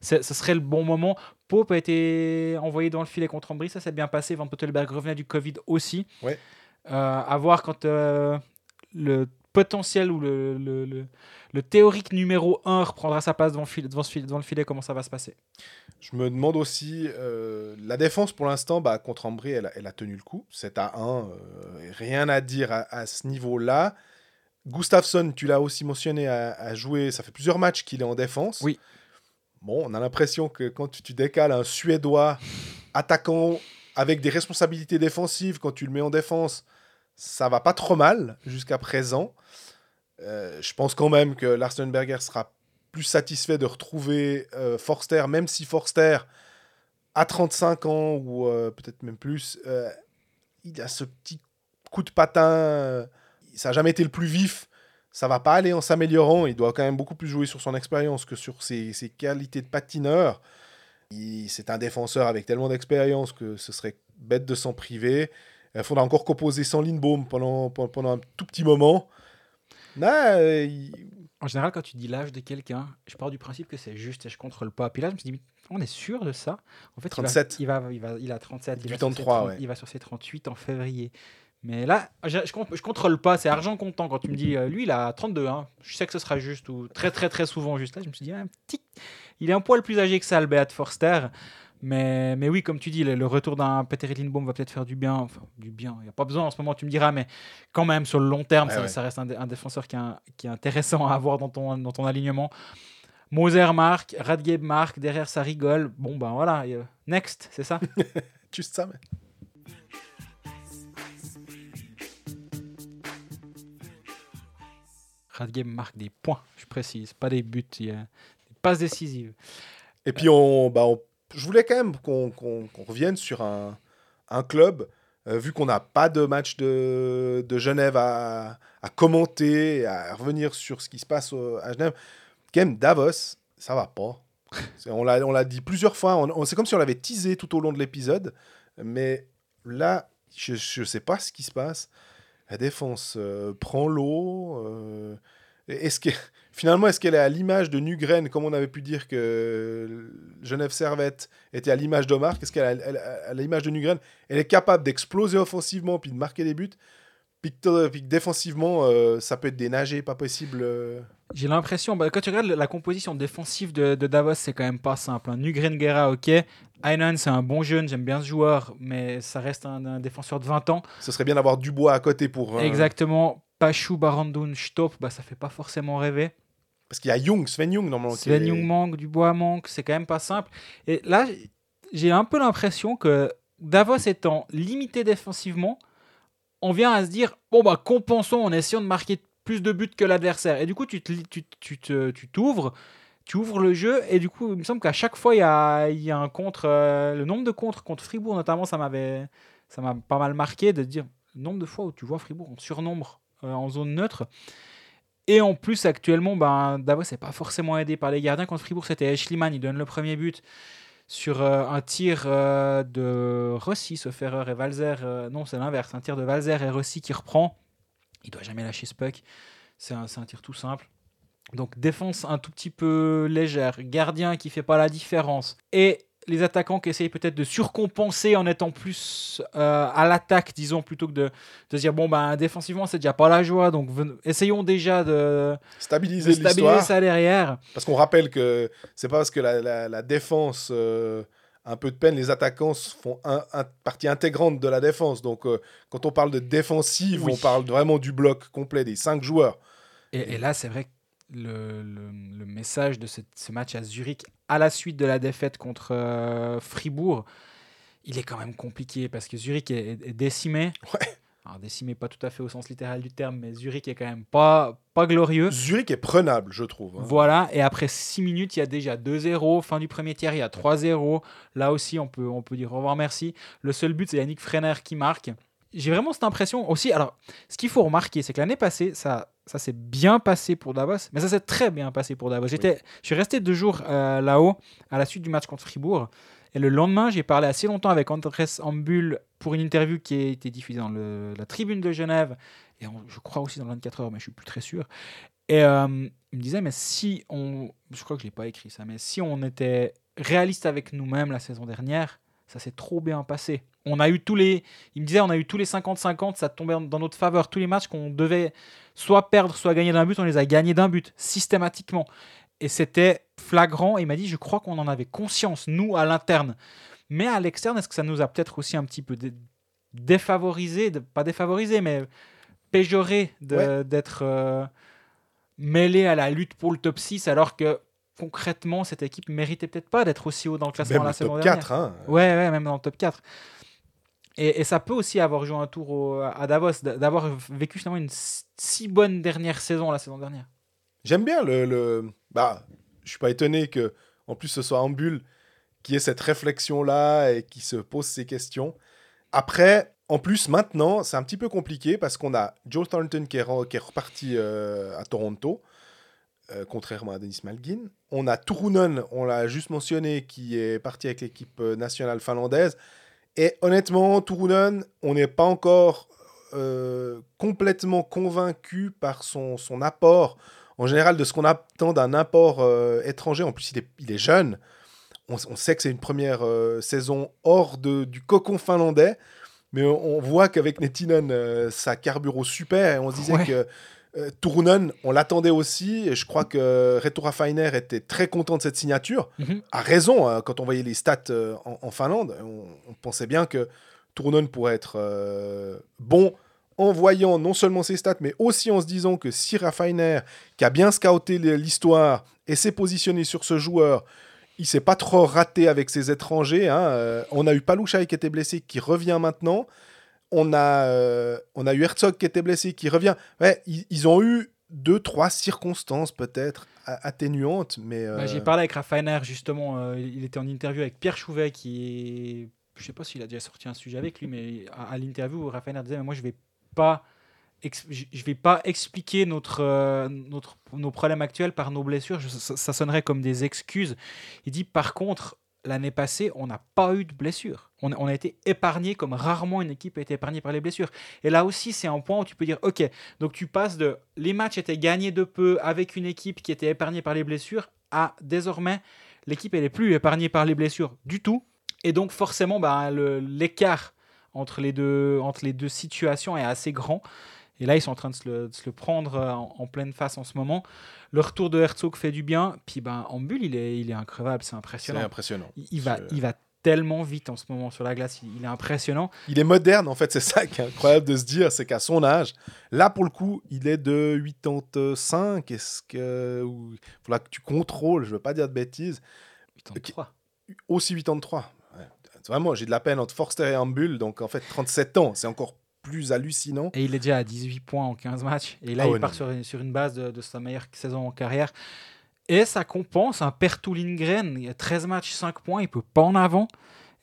ce serait le bon moment. Pope a été envoyé dans le filet contre Ambry, ça s'est bien passé. Van Pottelberg revenait du Covid aussi. Ouais. Euh, à voir quand euh, le potentiel ou le, le, le- le théorique numéro 1 reprendra sa place devant, le filet- devant, ce filet- devant le filet, comment ça va se passer? Je me demande aussi, euh, la défense pour l'instant, bah, contre Ambry, elle, a- elle a tenu le coup. 7 à 1, euh, rien à dire à, à ce niveau-là. Gustafsson, tu l'as aussi mentionné, a, a joué, ça fait plusieurs matchs qu'il est en défense. Oui. Bon, on a l'impression que quand tu, tu décales un Suédois attaquant avec des responsabilités défensives, quand tu le mets en défense, ça va pas trop mal jusqu'à présent. Euh, je pense quand même que Larsenberger sera plus satisfait de retrouver euh, Forster, même si Forster, à 35 ans ou euh, peut-être même plus, il a ce petit coup de patin. ça n'a jamais été le plus vif. Ça va pas aller en s'améliorant. Il doit quand même beaucoup plus jouer sur son expérience que sur ses, qualités de patineur. C'est un défenseur avec tellement d'expérience que ce serait bête de s'en priver. Il faudra encore composer sans Lindbaum pendant un tout petit moment. Non, euh, il- En général, quand tu dis l'âge de quelqu'un, je pars du principe que c'est juste et je contrôle pas. Puis là, je me suis dit, on est sûr de ça? En fait, il va- 37. Il va, il va, il a 37. Il va, 38 ans sur ses 3, 30 ouais. il va sur ses 38 en février. Mais là, je, je, con- je contrôle pas, c'est argent comptant. Quand tu me dis, euh, lui, il a 32, hein, je sais que ce sera juste, ou très, très, très souvent juste. Là, je me suis dit, ah, un petit... il est un poil plus âgé que ça, le Beat Forster. Mais, mais oui, comme tu dis, le, retour d'un Peter Hittenbaum va peut-être faire du bien. Enfin, du bien, il n'y a pas besoin en ce moment, tu me diras, mais quand même, sur le long terme, ça, reste un, défenseur qui est, intéressant à avoir dans ton, dans ton alignement. Moser marque, Radgeb marque, derrière ça rigole. Bon, ben voilà, euh, next, c'est ça? Juste ça, mais. Radgeb marque des points, je précise, pas des buts, il y a des passes décisives. Et puis on, bah on je voulais quand même qu'on revienne sur un, club, euh, vu qu'on n'a pas de match de, Genève à, commenter, à revenir sur ce qui se passe à Genève. Quand même, Davos, ça va pas. On l'a dit plusieurs fois, c'est comme si on l'avait teasé tout au long de l'épisode, mais là, je ne sais pas ce qui se passe. La défense euh, prend l'eau. euh, est-ce que finalement, est-ce qu'elle est à l'image de Nugren, comme on avait pu dire que Genève Servette était à l'image d'Omar? Qu'est-ce qu'elle elle- à l'image de Nugren? Elle est capable d'exploser offensivement puis de marquer des buts. Puis que, puis que défensivement, euh, ça peut être des nagés pas possible. euh. J'ai l'impression, bah, quand tu regardes la composition défensive de, de Davos, c'est quand même pas simple. Hein. Nugren Guerra, ok. Aynan, c'est un bon jeune, j'aime bien ce joueur, mais ça reste un, un défenseur de 20 ans. Ce serait bien d'avoir Dubois à côté pour. euh, Exactement. Pachou, Barandun, Stop, bah, ça fait pas forcément rêver. Parce qu'il y a Young, Sven Young normalement. Sven Young manque, Dubois manque, c'est quand même pas simple. Et là, j'ai un peu l'impression que Davos étant limité défensivement, on vient à se dire bon bah compensons en essayant de marquer plus de buts que l'adversaire. Et du coup, tu te li- tu tu te- tu t'ouvres, tu ouvres le jeu et du coup, il me semble qu'à chaque fois il y a, il y a un contre, euh, le nombre de contres contre Fribourg notamment, ça m'avait ça m'a pas mal marqué de dire le nombre de fois où tu vois Fribourg en surnombre euh, en zone neutre. Et en plus, actuellement, ben, Davos n'est pas forcément aidé par les gardiens. Contre Fribourg, c'était Schliemann, il donne le premier but sur euh, un tir euh, de Rossi, sauf erreur, et Valzer. euh, non, c'est l'inverse, un tir de Valzer et Rossi qui reprend. Il doit jamais lâcher ce puck. C'est un, un tir tout simple. Donc défense un tout petit peu légère, gardien qui fait pas la différence. Et les attaquants qui essayent peut-être de surcompenser en étant plus euh, à l'attaque, disons, plutôt que de, de dire, bon, ben, défensivement, c'est déjà pas la joie, donc essayons déjà de, Stabiliser de stabiliser ça derrière. Parce qu'on rappelle que c'est pas parce que la, la- la défense euh, a un peu de peine, les attaquants font un, un- partie intégrante de la défense. Donc euh, quand on parle de défensive, Oui. on parle vraiment du bloc complet des cinq joueurs. Et, et là, c'est vrai que le, le- le message de ce, ce match à Zurich, à la suite de la défaite contre euh, Fribourg, il est quand même compliqué parce que Zurich est, est- est décimé. Ouais. Alors, décimé, pas tout à fait au sens littéral du terme, mais Zurich est quand même pas, pas glorieux. Zurich est prenable, je trouve. hein. Voilà, et après 6 minutes, il y a déjà 2-0. Fin du premier tiers, il y a 3-0. Là aussi, on peut, on peut dire au revoir, merci. Le seul but, c'est Yannick Freiner qui marque. J'ai vraiment cette impression aussi. Alors, ce qu'il faut remarquer, c'est que l'année passée, ça, ça s'est bien passé pour Davos, mais ça s'est très bien passé pour Davos. J'étais, Je suis resté deux jours euh, là-haut à la suite du match contre Fribourg. Et le lendemain, j'ai parlé assez longtemps avec Andrés Ambul pour une interview qui a été diffusée dans le- la tribune de Genève et je crois aussi dans le 24 heures, mais je suis plus très sûr. Et euh, il me disait, mais si on. Je crois que je ne l'ai pas écrit ça, mais si on était réaliste avec nous-mêmes la saison dernière, ça s'est trop bien passé. On a eu tous les. Il me disait, on a eu tous les 50-50, ça tombait dans notre faveur. Tous les matchs qu'on devait soit perdre, soit gagner d'un but, on les a gagnés d'un but, systématiquement. Et c'était flagrant. Et il m'a dit, je crois qu'on en avait conscience, nous, à l'interne. Mais à l'externe, est-ce que ça nous a peut-être aussi un petit peu dé- défavorisé, de- pas défavorisé, mais péjoré de- Ouais. d'être euh, mêlé à la lutte pour le top 6, alors que concrètement, cette équipe méritait peut-être pas d'être aussi haut dans le classement Même la saison top dernière. 4. Hein. Ouais, ouais, même dans le top 4. Et, et ça peut aussi avoir joué un tour au- à Davos, d'avoir vécu finalement une si- bonne dernière saison la saison dernière. J'aime bien le, le- Bah, je suis pas étonné que, en plus, ce soit Ambul qui ait cette réflexion-là et qui se pose ces questions. Après, en plus, maintenant, c'est un petit peu compliqué parce qu'on a Joe Thornton qui est, re- qui est reparti euh, à Toronto, euh, contrairement à Denis Malgin. On a Turunen, on l'a juste mentionné, qui est parti avec l'équipe euh, nationale finlandaise. Et honnêtement, Turunen, on n'est pas encore euh, complètement convaincu par son, son apport en général de ce qu'on attend d'un apport euh, étranger. En plus, il est, il est jeune. On, on sait que c'est une première saison hors de, du cocon finlandais. Mais on, voit qu'avec Nettinen, euh, ça carbure au super. Et on se disait Ouais. que euh, Turunen, on l'attendait aussi. Et je crois que Reto Raffiner était très content de cette signature. Mhm. A raison, hein, quand on voyait les stats euh, en, en Finlande, on, on pensait bien que Turunen pourrait être euh, bon en voyant non seulement ses stats, mais aussi en se disant que si Raffiner, qui a bien scouté l'histoire et s'est positionné sur ce joueur, il s'est pas trop raté avec ses étrangers. hein, euh, on a eu Palouchaï qui était blessé, qui revient maintenant. On a, euh, on a eu Herzog qui était blessé, qui revient. Ouais, ils, ont eu deux, trois circonstances peut-être atténuantes, mais Bah, euh, J'ai parlé avec Rafaner justement, euh, il était en interview avec Pierre Chouvet qui est... Je sais pas s'il a déjà sorti un sujet avec lui, mais à, l'interview, Rafaner disait moi je vais pas je vais pas expliquer notre, notre, nos problèmes actuels par nos blessures, ça sonnerait comme des excuses. Il dit par contre, l'année passée, on n'a pas eu de blessures. On, on a été épargné comme rarement une équipe a été épargnée par les blessures. Et là aussi, c'est un point où tu peux dire, ok, donc tu passes de les matchs étaient gagnés de peu avec une équipe qui était épargnée par les blessures à désormais l'équipe elle est plus épargnée par les blessures du tout. Et donc forcément, bah, le- l'écart entre les, deux, entre les deux situations est assez grand. Et là, ils sont en train de se le, de se le prendre euh, en, en pleine face en ce moment. Le retour de Herzog fait du bien. Puis ben, en bulle, il est, il est increvable, c'est c'est impressionnant. impressionnant. Il, il va, il va tellement vite en ce moment sur la glace. Il, il est impressionnant. Il est moderne, en fait, c'est ça qui est incroyable de se dire, c'est qu'à son âge, là pour le coup, il est de 85. Est-ce que. ou- Faudra que tu contrôles, je veux pas dire de bêtises. 83. Aussi 83. Ouais. Vraiment, j'ai de la peine entre Forster et Ambul, donc en fait 37 ans, c'est encore plus hallucinant. Et il est déjà à 18 points en 15 matchs. Et là, Ah il ouais, part sur, une- sur une base de, de sa meilleure saison en carrière. Et ça compense un Pertu Lindgren. Il y a 13 matchs, 5 points. Il peut pas en avant.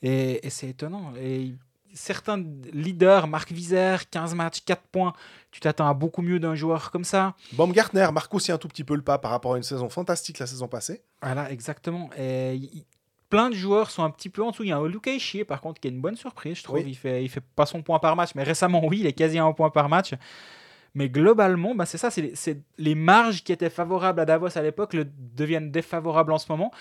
Et, et c'est étonnant. Et certains leaders, Marc Vizère, 15 matchs, 4 points. Tu t'attends à beaucoup mieux d'un joueur comme ça. Baumgartner marque aussi un tout petit peu le pas par rapport à une saison fantastique la saison passée. Voilà, exactement. Et il- plein de joueurs sont un petit peu en dessous. Il y a un Luke Ishii, par contre, qui est une bonne surprise, je trouve. Oui. Il fait, il fait pas son point par match, mais récemment, oui, il est quasi à un point par match. Mais globalement, bah, c'est ça, c'est les, marges qui étaient favorables à Davos à l'époque deviennent défavorables en ce moment.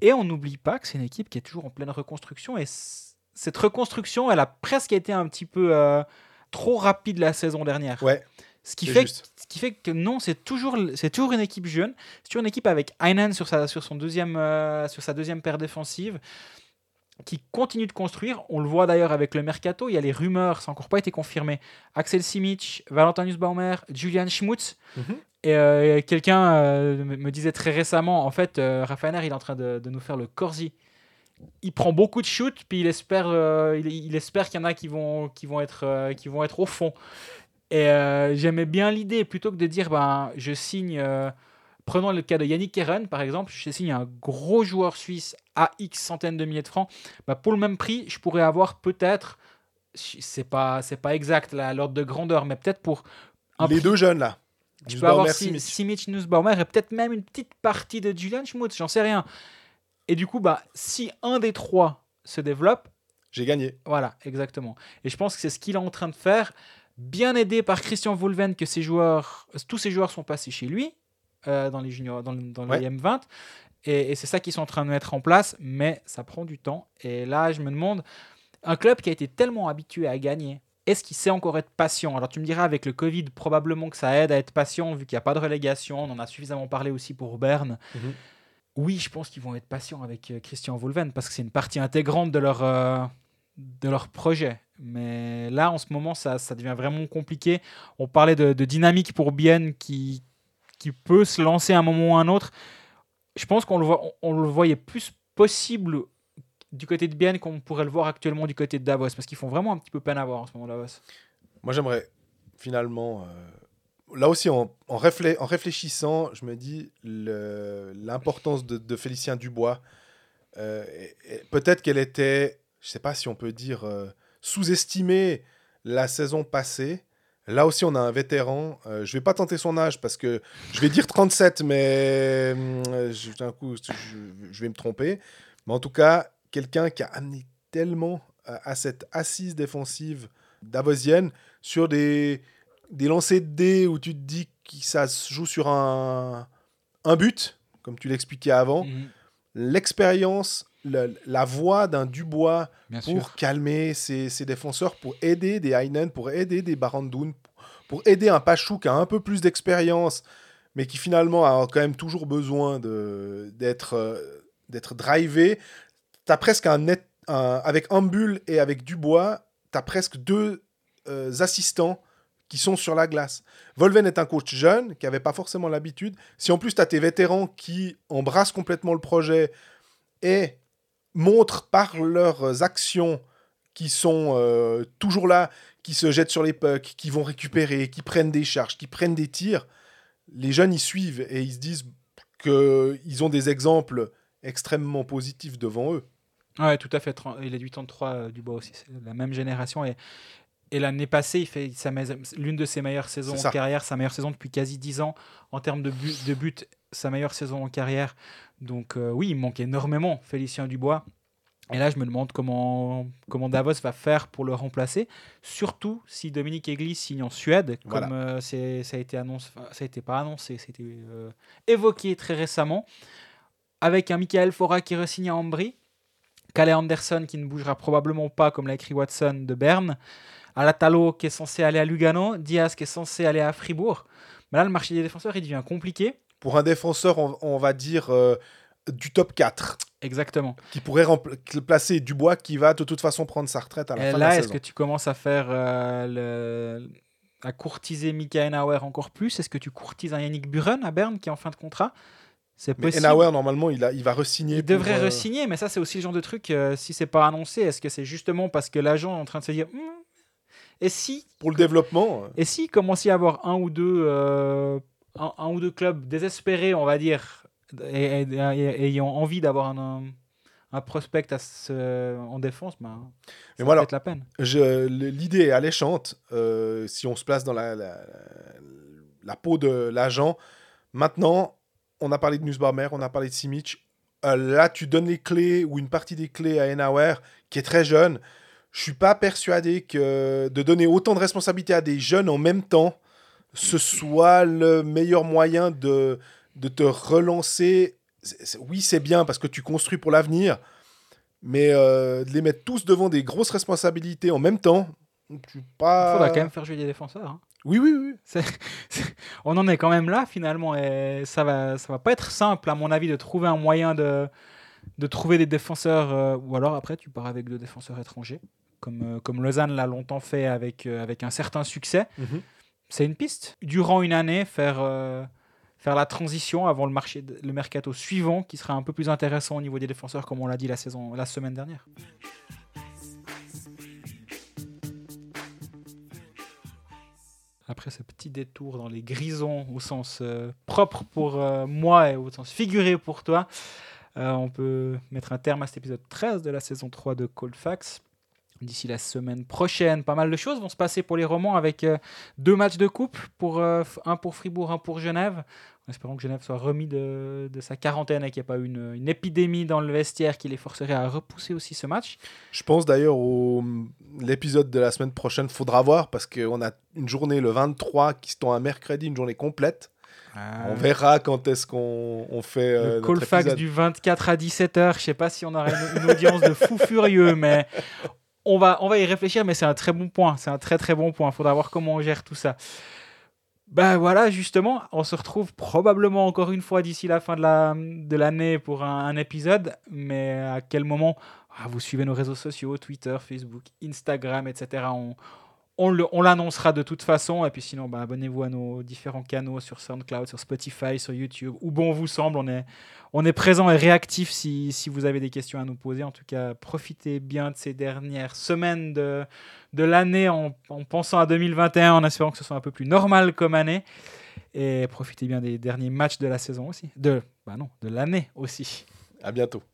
Et on n'oublie pas que c'est une équipe qui est toujours en pleine reconstruction. Et cette reconstruction, elle a presque été un petit peu euh, trop rapide la saison dernière. Ouais, Ce qui, fait, juste. ce qui fait que non, c'est toujours, c'est toujours une équipe jeune. C'est toujours une équipe avec Heinen sur sa, sur son deuxième, euh, sur sa deuxième paire défensive qui continue de construire. On le voit d'ailleurs avec le mercato. Il y a les rumeurs, ça n'a encore pas été confirmé. Axel Simic, Valentin Nussbaumer, Julian Schmutz. Mhm. Et euh, quelqu'un euh, me disait très récemment, en fait, euh, Rafaner, il est en train de, de nous faire le Corsi. Il prend beaucoup de shoots, puis il espère, euh, il, il espère qu'il y en a qui vont, qui vont, être, qui vont être au fond. Et j'aimais bien l'idée, plutôt que de dire, ben, je signe, prenons le cas de Yannick Keren, par exemple, je signe un gros joueur suisse à X centaines de milliers de francs, ben, pour le même prix, je pourrais avoir peut-être, c'est pas, c'est pas exact là, l'ordre de grandeur, mais peut-être pour un Les prix- deux jeunes là. tu Nussbaumer, peux avoir Simic. Nussbaumer et peut-être même une petite partie de Julian Schmutz, j'en sais rien. Et du coup, bah, si un des trois se développe, J'ai gagné. voilà, exactement. Et je pense que c'est ce qu'il est en train de faire, bien aidé par Christian Volven, que ces joueurs, tous ces joueurs sont passés chez lui euh, dans les juniors, dans, dans Ouais. les M20. Et, et c'est ça qu'ils sont en train de mettre en place, mais ça prend du temps. Et là, je me demande, un club qui a été tellement habitué à gagner, est-ce qu'il sait encore être patient? Alors tu me diras, avec le Covid, probablement que ça aide à être patient, vu qu'il n'y a pas de relégation. On en a suffisamment parlé aussi pour Berne. Mhm. Oui, je pense qu'ils vont être patients avec euh, Christian Volven, parce que c'est une partie intégrante de leur, euh, de leur projet. Mais là, en ce moment, ça, ça devient vraiment compliqué. On parlait de, de dynamique pour Bienne qui, qui peut se lancer à un moment ou à un autre. Je pense qu'on le, voit, on, le voyait plus possible du côté de Bienne qu'on pourrait le voir actuellement du côté de Davos, parce qu'ils font vraiment un petit peu peine à voir en ce moment, Davos. Moi, j'aimerais finalement. euh, là aussi, en, en, réflé- en réfléchissant, je me dis l'importance de, Félicien Dubois. euh, Peut-être qu'elle était, je sais pas si on peut dire, euh, sous-estimée la saison passée. Là aussi, on a un vétéran. Euh, je vais pas tenter son âge parce que je vais dire 37, mais hum, je- d'un coup, je, je vais me tromper. Mais en tout cas, quelqu'un qui a amené tellement à, à cette assise défensive davosienne sur des, des lancers de dés où tu te dis que ça se joue sur un, un but, comme tu l'expliquais avant. Mhm. L'expérience, le- la voix d'un Dubois Bien pour sûr. calmer ses, ses défenseurs, pour aider des Heinen, pour aider des Barandoun, pour aider un Pachou qui a un peu plus d'expérience, mais qui finalement a quand même toujours besoin de- d'être euh, d'être drivé. Tu as presque un net. un- avec Ambul et avec Dubois, tu as presque deux euh, assistants qui sont sur la glace. Volven est un coach jeune qui n'avait pas forcément l'habitude. Si en plus tu as tes vétérans qui embrassent complètement le projet et montrent par leurs actions qui sont euh, toujours là, qui se jettent sur les pucks, qui vont récupérer, qui prennent des charges, qui prennent des tirs, les jeunes y suivent et ils se disent qu'ils ont des exemples extrêmement positifs devant eux. Ouais, tout à fait. Il est du 33 du bois aussi. C'est la même génération. Et, et l'année passée, il fait l'une de ses meilleures saisons en carrière, sa meilleure saison depuis quasi 10 ans. En termes de but, de but sa meilleure saison en carrière. Donc euh, oui, il manque énormément Félicien Dubois. Et là, je me demande comment, comment Davos va faire pour le remplacer. Surtout si Dominique Egli signe en Suède, Voilà. comme euh, ça a été annoncé, enfin, ça a été pas annoncé, c'était euh, évoqué très récemment. Avec un Michael Fora qui re-signe à Ambry. Calais Anderson qui ne bougera probablement pas, comme l'a écrit Watson, de Berne. Alatalo qui est censé aller à Lugano. Diaz qui est censé aller à Fribourg. Mais là, le marché des défenseurs, il devient compliqué. Pour un défenseur, on, on va dire, euh, du top 4, Exactement. qui pourrait placer Dubois qui va de toute façon prendre sa retraite à la Et fin là, de la est-ce saison. que tu commences à faire euh, le- à courtiser Mika Enauer encore plus? Est-ce que tu courtises un Yannick Buren à Berne qui est en fin de contrat? C'est Mais possible. Enauer, normalement, il, a, il va re-signer. Il devrait euh, re-signer, mais ça, c'est aussi le genre de truc, euh, si c'est pas annoncé, est-ce que c'est justement parce que l'agent est en train de se dire Hmm, Et si Pour le développement, euh, Et s'il commençait à y avoir un ou deux, un, un ou deux clubs désespérés, on va dire, et, et- et- ayant envie d'avoir un, un, prospect à ce- en défense, ben, Mais ça moi, peut alors, être la peine. l'idée est alléchante. euh, si on se place dans la, la, la peau de l'agent. Maintenant, on a parlé de Nussbaumer, on a parlé de Simic. Euh, là, tu donnes les clés ou une partie des clés à Enauer, qui est très jeune. Je suis pas persuadé que de donner autant de responsabilités à des jeunes en même temps, ce soit le meilleur moyen de, de te relancer. Oui, c'est bien parce que tu construis pour l'avenir, mais euh, de les mettre tous devant des grosses responsabilités en même temps, tu pas. Il faudra quand même faire jouer des défenseurs. hein. Oui, oui, oui. On en est quand même là finalement et ça va, ça va pas être simple à mon avis de trouver un moyen de, de trouver des défenseurs euh, ou alors après tu pars avec deux défenseurs étrangers comme, euh, comme Lausanne l'a longtemps fait avec, avec un certain succès. Mhm. C'est une piste. Durant une année, faire, euh, faire la transition avant le, marché le mercato suivant qui sera un peu plus intéressant au niveau des défenseurs comme on l'a dit la, saison, la semaine dernière. Après ce petit détour dans les grisons au sens euh, propre pour euh, moi et au sens figuré pour toi, on peut mettre un terme à cet épisode 13 de la saison 3 de Cold Facts. D'ici la semaine prochaine, pas mal de choses vont se passer pour les romans avec euh, deux matchs de coupe, pour, euh, un pour Fribourg, un pour Genève. En espérant que Genève soit remis de, de sa quarantaine et qu'il n'y ait pas une, une épidémie dans le vestiaire qui les forcerait à repousser aussi ce match. Je pense d'ailleurs au l'épisode de la semaine prochaine, faudra voir parce qu'on a une journée le 23 qui se tend un mercredi, une journée complète. On verra quand est-ce qu'on on fait euh, le Colfax du 24 à 17h, je sais pas si on aura une, une audience de fou furieux, mais on va, y réfléchir, mais c'est un très bon point. C'est un très très bon point. Il faudra voir comment on gère tout ça. Ben voilà, justement, on se retrouve probablement encore une fois d'ici la fin de la- de l'année pour un, un épisode, mais à quel moment? Ah, Vous suivez nos réseaux sociaux, Twitter, Facebook, Instagram, etc. on l'annoncera de toute façon. Et puis sinon, bah, abonnez-vous à nos différents canaux sur SoundCloud, sur Spotify, sur YouTube, où bon vous semble. On est, on est présent et réactif si, vous avez des questions à nous poser. En tout cas, profitez bien de ces dernières semaines de, l'année en, en pensant à 2021, en espérant que ce soit un peu plus normal comme année. Et profitez bien des derniers matchs de la saison aussi. De, bah de l'année aussi. À bientôt.